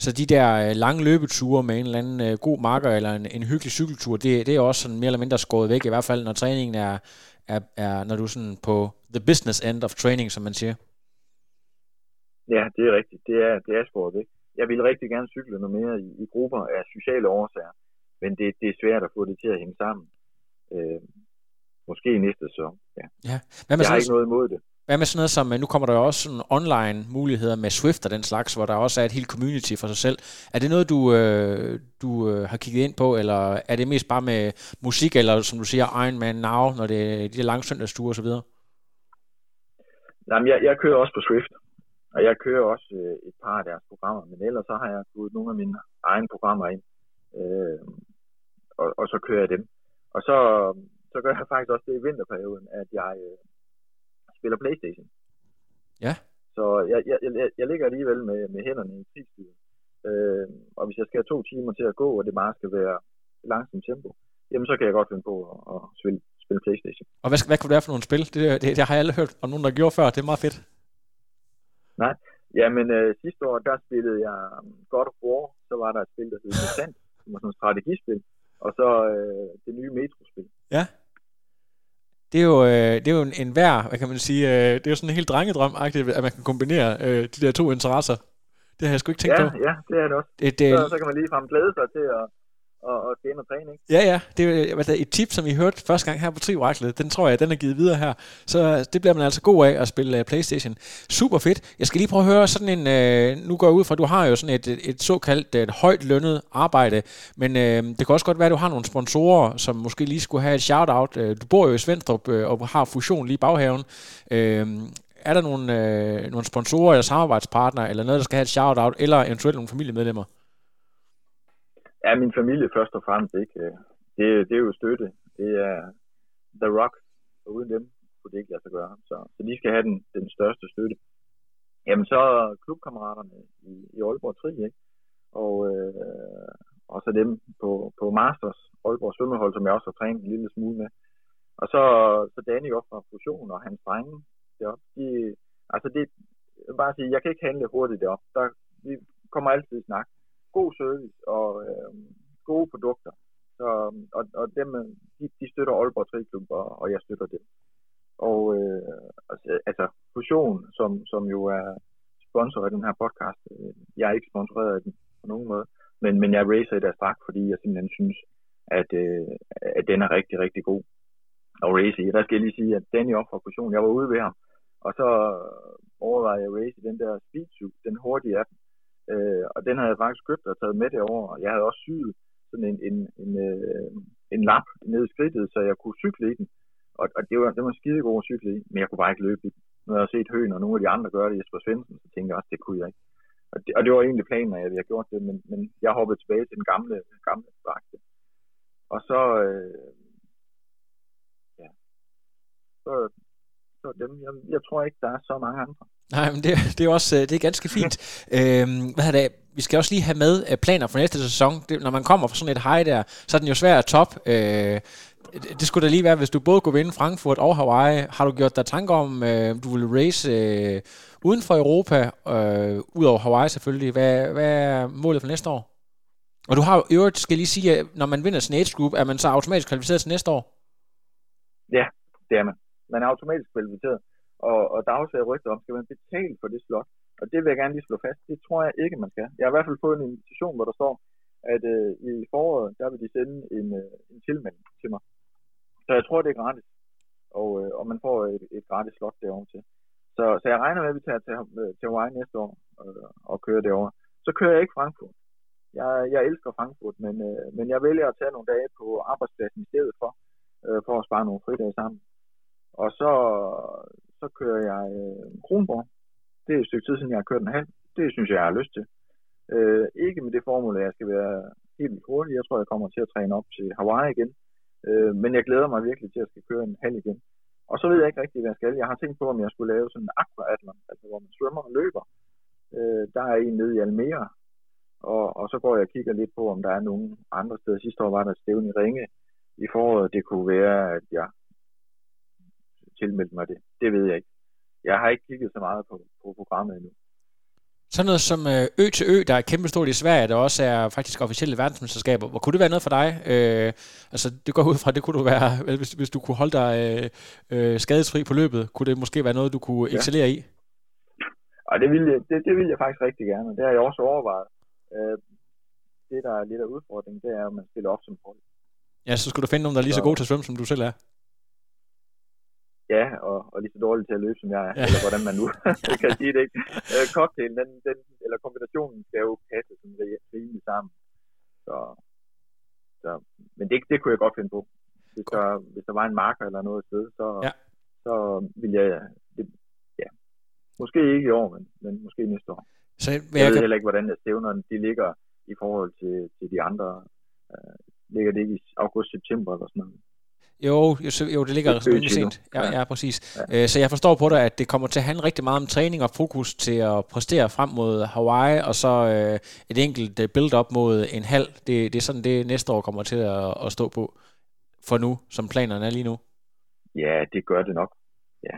så de der øh, lange løbeture med en eller anden øh, god marker eller en, en hyggelig cykeltur, det, det er også sådan mere eller mindre skåret væk, i hvert fald når træningen er, er, er når du er sådan på the business end of training, som man siger. Ja, det er rigtigt. Det er, det er skåret væk. Jeg vil rigtig gerne cykle noget mere i, i grupper af sociale årsager, men det, det er svært at få det til at hænge sammen. Øh, måske i næste sæson. Ja. ja. Hvad med jeg har ikke noget imod det. Hvad med sådan noget som, nu kommer der jo også sådan online muligheder med Swift og den slags, hvor der også er et helt community for sig selv. Er det noget, du, øh, du øh, har kigget ind på, eller er det mest bare med musik, eller som du siger, Iron Man Now, når det er de lange søndagsture osv.? Jamen, jeg, jeg kører også på Swift, og jeg kører også øh, et par af deres programmer, men ellers så har jeg fået nogle af mine egne programmer ind, øh, og, og så kører jeg dem. Og så, så gør jeg faktisk også det i vinterperioden, at jeg øh, spiller Playstation. Ja. Så jeg, jeg, jeg, jeg ligger alligevel med, med hænderne i krigsstyret. Øh, og hvis jeg skal have to timer til at gå, og det bare skal være langsomt tempo, jamen så kan jeg godt finde på at, at spille, spille Playstation. Og hvad, hvad kunne det være for nogle spil? Det, det, det har jeg aldrig hørt om nogen, der gjorde før. Det er meget fedt. Nej, jamen øh, sidste år, der spillede jeg um, God of War. Så var der et spil, der hed Descent, som var sådan et strategispil. Og så øh, det nye Metro-spil. Ja. Det er jo, øh, det er jo en, en hver, hvad kan man sige, øh, det er jo sådan en helt drengedrøm at man kan kombinere øh, de der to interesser. Det har jeg sgu ikke tænkt ja, på. Ja, det er det også. Det, det, så, så kan man lige frem glæde sig til at, og, og det og træning. Ja, ja. Det er et tip, som I hørte første gang her på Trivaklet. Den tror jeg, den er givet videre her. Så øh, det bliver man altså god af at spille uh, Playstation. Super fedt. Jeg skal lige prøve at høre sådan en... Uh, nu går jeg ud fra, at du har jo sådan et, et, et såkaldt et højt lønnet arbejde. Men uh, det kan også godt være, at du har nogle sponsorer, som måske lige skulle have et shout-out. Uh, du bor jo i Svendstrup uh, og har fusion lige i baghaven. Uh, er der nogle, øh, nogle sponsorer eller samarbejdspartnere, eller noget, der skal have et shout-out, eller eventuelt nogle familiemedlemmer? Ja, min familie først og fremmest ikke. Øh, det, det er jo støtte. Det er The Rock, og uden dem kunne det ikke lade sig gøre. Så, så de skal have den, den største støtte. Jamen så klubkammeraterne i, i Aalborg Tri, ikke? Og, øh, og så dem på, på Masters, Aalborg svømmehold, som jeg også har trænet en lille smule med. Og så, så Danny op fra Fusion og hans drenge deroppe, de, altså det, jeg vil bare sige, jeg kan ikke handle hurtigt derop. Der, vi kommer altid i snak. God service og øh, gode produkter. Så, og, og dem, øh, de, de støtter Aalborg Triklub, og, og jeg støtter dem. Og øh, altså, altså, Fusion, som, som jo er sponsor af den her podcast, øh, jeg er ikke sponsoreret af den på nogen måde, men, men jeg racer i deres dragt, fordi jeg simpelthen synes, at, øh, at den er rigtig, rigtig god at race i. Der skal jeg lige sige, at Danny op fra Fusion, jeg var ude ved ham, og så øh, overvejede jeg at race i den der Speedsuit, den hurtige app. Øh, og den havde jeg faktisk købt og taget med derover. Og jeg havde også syet sådan en, en, en, øh, en lap ned i skridtet, så jeg kunne cykle i den. Og, og det var, det var skide god at cykle i, men jeg kunne bare ikke løbe i den. Når jeg har set Høen og nogle af de andre gøre det, Jesper Svendsen, så tænkte jeg også, det kunne jeg ikke. Og det, og det var egentlig planen, at jeg havde gjort det, men, men jeg hoppede tilbage til den gamle, gamle dragt. Og så, øh, ja, så, så dem, jeg, jeg tror ikke, der er så mange andre. Nej, men det, det er også det er ganske fint. øhm, hvad det? Vi skal også lige have med øh, planer for næste sæson. Det, når man kommer fra sådan et high der, så er den jo svær at top. Øh, det skulle da lige være, hvis du både kunne vinde Frankfurt og Hawaii. Har du gjort dig tanker om, øh, du vil race øh, uden for Europa, øh, ud over Hawaii selvfølgelig. Hvad, hvad er målet for næste år? Og du har jo øvrigt, skal lige sige, at når man vinder sin age group, er man så automatisk kvalificeret til næste år? Ja, det er man. Man er automatisk kvalificeret. Og, og dagsager rygter om, skal man betale for det slot? Og det vil jeg gerne lige slå fast. Det tror jeg ikke, man skal. Jeg har i hvert fald fået en invitation, hvor der står, at øh, i foråret, der vil de sende en, øh, en tilmelding til mig. Så jeg tror, det er gratis. Og, øh, og man får et, et gratis slot derovre til. Så, så jeg regner med, at vi tager til, øh, til Hawaii næste år øh, og kører derovre. Så kører jeg ikke Frankfurt. Jeg, jeg elsker Frankfurt, men, øh, men jeg vælger at tage nogle dage på arbejdspladsen i stedet for, øh, for at spare nogle fridage sammen. Og så, så kører jeg øh, Kronborg. Det er et stykke tid siden, jeg har kørt en halv. Det synes jeg, jeg har lyst til. Øh, ikke med det formål, at jeg skal være helt hurtig. Jeg tror, jeg kommer til at træne op til Hawaii igen. Øh, men jeg glæder mig virkelig til at skal køre en halv igen. Og så ved jeg ikke rigtig, hvad jeg skal. Jeg har tænkt på, om jeg skulle lave sådan en aquaathlon, altså hvor man svømmer og løber. Øh, der er en nede i Almere, og, og så går jeg og kigger lidt på, om der er nogen andre steder. Sidste år var der stævn i Ringe i foråret. Det kunne være, at jeg tilmeldte mig det. Det ved jeg ikke. Jeg har ikke kigget så meget på, på programmet endnu. Sådan noget som øh, Ø til Ø, der er kæmpestort i Sverige, der også er faktisk officielle verdensmesterskaber. Hvor kunne det være noget for dig? Øh, altså, det går ud fra, det kunne du være, hvis, hvis du kunne holde dig øh, øh, skadesfri på løbet, kunne det måske være noget, du kunne ja. excellere i? Og det vil, jeg, det, det vil jeg faktisk rigtig gerne. Det har jeg også overvejet. Øh, det, der er lidt af udfordringen, det er, at man stiller op som hold. Ja, så skulle du finde nogen, der er lige så, så gode til at svømme, som du selv er. Ja, og, og lige så dårlig til at løbe, som jeg er, ja. eller hvordan man nu kan sige det, ikke? Øh, cocktailen, den, den, eller kombinationen skal jo passe sådan rimelig sammen. Så, så, men det, det kunne jeg godt finde på. Hvis der, hvis der var en marker eller noget sted, så, ja. så ville jeg, det, ja, måske ikke i år, men, men måske næste år. Så, jeg, jeg ved kan... heller ikke, hvordan jeg stævnerne de ligger i forhold til, til de andre. Øh, ligger det ikke i august-september eller sådan noget? Jo, jo, jo det ligger rimelig sent. Ja, ja, præcis. Ja. Øh, så jeg forstår på dig, at det kommer til at handle rigtig meget om træning og fokus til at præstere frem mod Hawaii, og så øh, et enkelt øh, build-up mod en halv. Det, det er sådan, det næste år kommer til at, at stå på for nu, som planerne er lige nu. Ja, det gør det nok. Ja.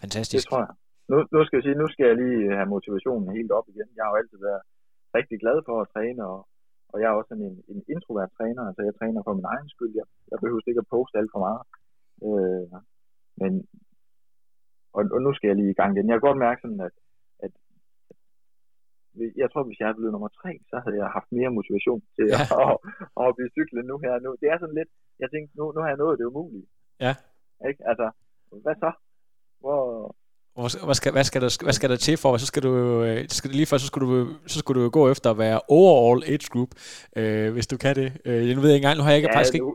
Fantastisk. Det tror jeg. Nu, nu skal jeg sige, nu skal jeg lige have motivationen helt op igen. Jeg har jo altid været rigtig glad for at træne, og og jeg er også en, en introvert træner, altså jeg træner for min egen skyld. Jeg, jeg behøver ikke at poste alt for meget. Øh, men, og, og, nu skal jeg lige i gang igen. Jeg kan godt mærke sådan, at, at, jeg tror, hvis jeg havde blevet nummer tre, så havde jeg haft mere motivation til ja. at, at, at, blive cyklet nu her. Nu. Det er sådan lidt, jeg tænkte, nu, nu har jeg nået det umulige. Ja. Ikke? Altså, hvad så? Hvor, hvad skal, hvad, skal der, hvad skal der til for? Så skal du, øh, skal, lige først, så skulle du, så skulle du gå efter at være overall age group, øh, hvis du kan det. Øh, nu ved jeg ikke engang, nu har jeg ikke, ja, faktisk ikke,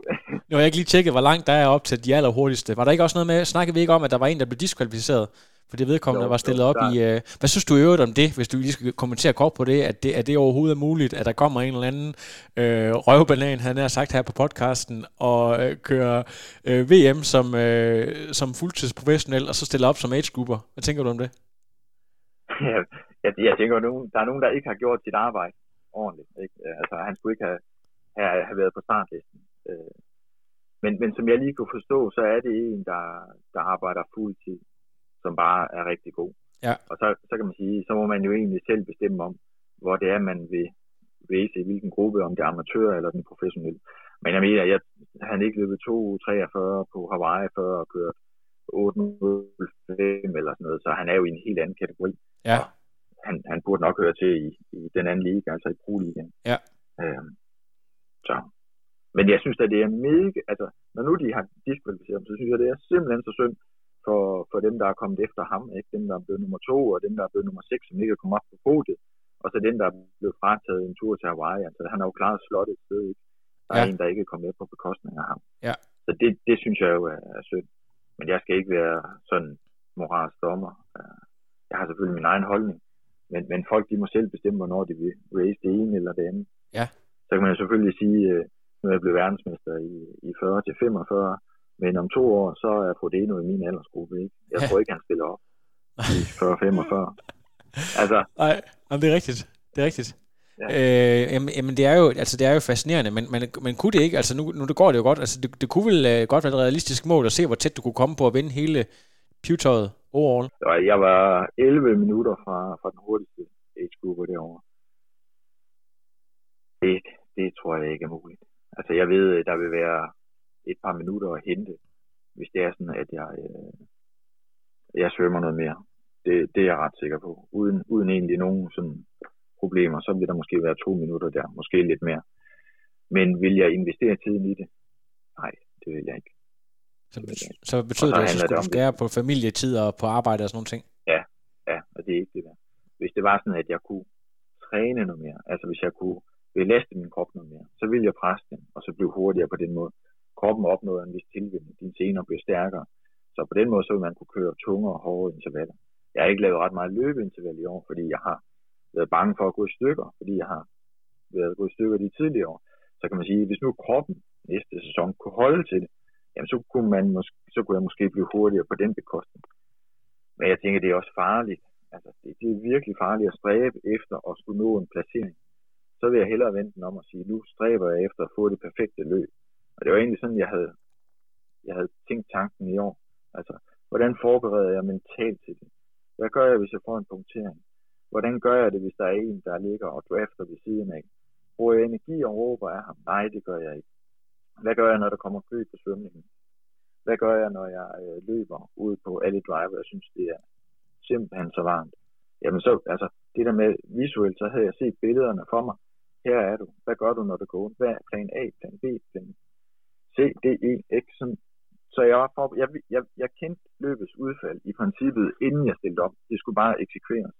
nu har jeg ikke lige tjekket, hvor langt der er op til de allerhurtigste. Var der ikke også noget med, snakkede vi ikke om, at der var en, der blev diskvalificeret? For det vedkommende jo, var stillet jo, op i... Øh, hvad synes du i øvrigt om det, hvis du lige skal kommentere kort på det, at det, at det overhovedet er muligt, at der kommer en eller anden øh, røvbanan, han har sagt her på podcasten, og øh, kører øh, VM som, øh, som fuldtidsprofessionel, og så stiller op som age-grupper. Hvad tænker du om det? Ja, jeg, jeg tænker, at der er nogen, der ikke har gjort sit arbejde ordentligt. Ikke? Altså, han skulle ikke have, have, have været på startlisten. Øh, men, men som jeg lige kunne forstå, så er det en, der, der arbejder fuldtid som bare er rigtig god. Ja. Og så, så kan man sige, så må man jo egentlig selv bestemme om, hvor det er, man vil race i hvilken gruppe, om det er amatør eller den professionelle. Men jeg mener, jeg, han ikke løbet 2.43 på Hawaii før og kørt 8.05 eller sådan noget, så han er jo i en helt anden kategori. Ja. Han, han burde nok høre til i, i den anden liga, altså i Pro-ligaen. Ja. Øhm, så. Men jeg synes at det er mega, altså når nu de har diskvalificeret ham, så synes jeg, det er simpelthen så synd for, for dem, der er kommet efter ham, ikke? dem, der er blevet nummer to, og dem, der er blevet nummer seks, som ikke er kommet op på podiet, og så dem, der er blevet frataget en tur til Hawaii. Altså, han har jo klaret slottet et sted, ikke? Der er Ja. en, der ikke er kommet med på bekostning af ham. Ja. Så det, det synes jeg jo er, er synd. Men jeg skal ikke være sådan moralsk dommer. Jeg har selvfølgelig min egen holdning. Men, men folk, de må selv bestemme, hvornår de vil race det ene eller det andet. Ja. Så kan man jo selvfølgelig sige, øh, nu er jeg blevet verdensmester i, i 40 til 45, men om to år, så er Frodeno i min aldersgruppe. Ikke? Jeg tror ikke, han stiller op i 40-45. Altså, Nej, jamen, det er rigtigt. Det er rigtigt. Ja. Øh, jamen, jamen, det er jo, altså, det er jo fascinerende, men, men, men kunne det ikke, altså nu, nu det går det jo godt, altså det, det kunne vel uh, godt være et realistisk mål at se, hvor tæt du kunne komme på at vinde hele pewtøjet overall. Jeg var 11 minutter fra, fra den hurtigste age-gruppe derovre. Det, det tror jeg ikke er muligt. Altså jeg ved, der vil være et par minutter at hente, hvis det er sådan, at jeg, øh, jeg svømmer noget mere. Det, det er jeg ret sikker på. Uden, uden egentlig nogen sådan problemer, så vil der måske være to minutter der, måske lidt mere. Men vil jeg investere tiden i det? Nej, det vil jeg ikke. Så, så betyder så det, at så det skulle du skære på familietid og på arbejde og sådan nogle ting. Ja, og det er ikke det der. Hvis det var sådan, at jeg kunne træne noget mere, altså hvis jeg kunne belaste min krop noget mere, så ville jeg presse den, og så blive hurtigere på den måde. Kroppen opnåede en vis tilvinding, dine senere blev stærkere. Så på den måde, så vil man kunne køre tungere og hårdere intervaller. Jeg har ikke lavet ret meget løbeinterval i år, fordi jeg har været bange for at gå i stykker, fordi jeg har været gået i stykker de tidligere år. Så kan man sige, hvis nu kroppen næste sæson kunne holde til det, jamen så kunne, man måske, så kunne jeg måske blive hurtigere på den bekostning. Men jeg tænker, det er også farligt. Altså, det, det er virkelig farligt at stræbe efter at skulle nå en placering. Så vil jeg hellere vente den om at sige, nu stræber jeg efter at få det perfekte løb. Og det var egentlig sådan, jeg havde, jeg havde tænkt tanken i år. Altså, hvordan forbereder jeg mentalt til det? Hvad gør jeg, hvis jeg får en punktering? Hvordan gør jeg det, hvis der er en, der ligger og drafter ved siden af? Bruger jeg energi og råber af ham? Nej, det gør jeg ikke. Hvad gør jeg, når der kommer kø på svømningen? Hvad gør jeg, når jeg øh, løber ud på alle driver? Jeg synes, det er simpelthen så varmt. Jamen så, altså, det der med visuelt, så havde jeg set billederne for mig. Her er du. Hvad gør du, når det går ondt? Hvad er plan A, plan B, plan C, D, E, X? Sådan. Så jeg, var for, jeg, jeg, jeg kendte løbets udfald i princippet, inden jeg stillede op. Det skulle bare eksekveres.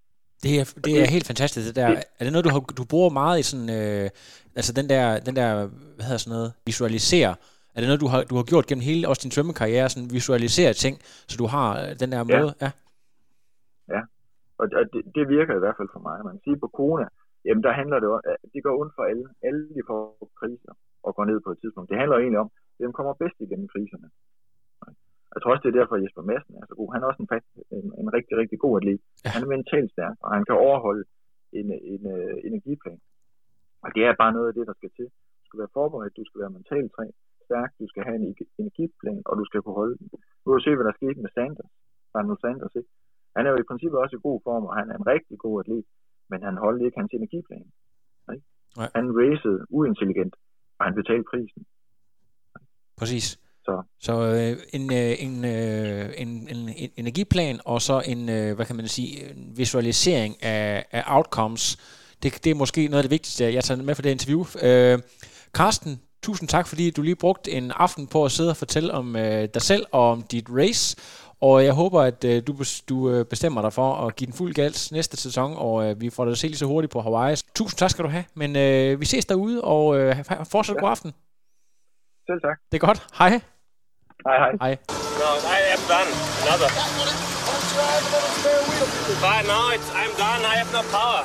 Det er, det er helt fantastisk, det der. Er det noget, du, har, du bruger meget i sådan, øh, altså den der, den der, hvad hedder sådan noget, visualisere? Er det noget, du har, du har gjort gennem hele også din svømmekarriere, sådan visualisere ting, så du har øh, den der Ja. måde? Ja. Og, og det, det, virker i hvert fald for mig. Man kan sige på Kona, jamen der handler det om, at det går ondt for alle. Alle de får kriser og går ned på et tidspunkt. Det handler egentlig om, hvem kommer bedst igennem kriserne. Jeg tror også, det er derfor, Jesper Madsen er så god. Han er også en, en, en rigtig, rigtig god atlet. Ja. Han er mentalt stærk, og han kan overholde en, en, en uh, energiplan. Og det er bare noget af det, der skal til. Du skal være forberedt, du skal være mentalt træ, stærk, du skal have en energiplan, og du skal kunne holde den. Nu kan du se, hvad der skete med Sanders. Arnold Sanders, ikke? Han er jo i princippet også i god form, og han er en rigtig god atlet, men han holdt ikke hans energiplan. Ikke? Nej. Han racede uintelligent, og han betalte prisen. Præcis. Så Så øh, en, øh, en, øh, en, en, en energiplan, og så en, øh, hvad kan man sige, en visualisering af, af outcomes. Det, det er måske noget af det vigtigste, jeg tager med for det interview. Øh, Carsten, tusind tak, fordi du lige brugte en aften på at sidde og fortælle om øh, dig selv og om dit race. Og jeg håber, at øh, du, du øh, bestemmer dig for at give den fuld gas næste sæson, og øh, vi får dig se lige så hurtigt på Hawaii. Tusind tak skal du have, men øh, vi ses derude, og øh, fortsat god aften. Selv tak. Det er godt. Hej. Hej hej. Hej. No, I am done. Another. But now it's, I'm done. I have no power.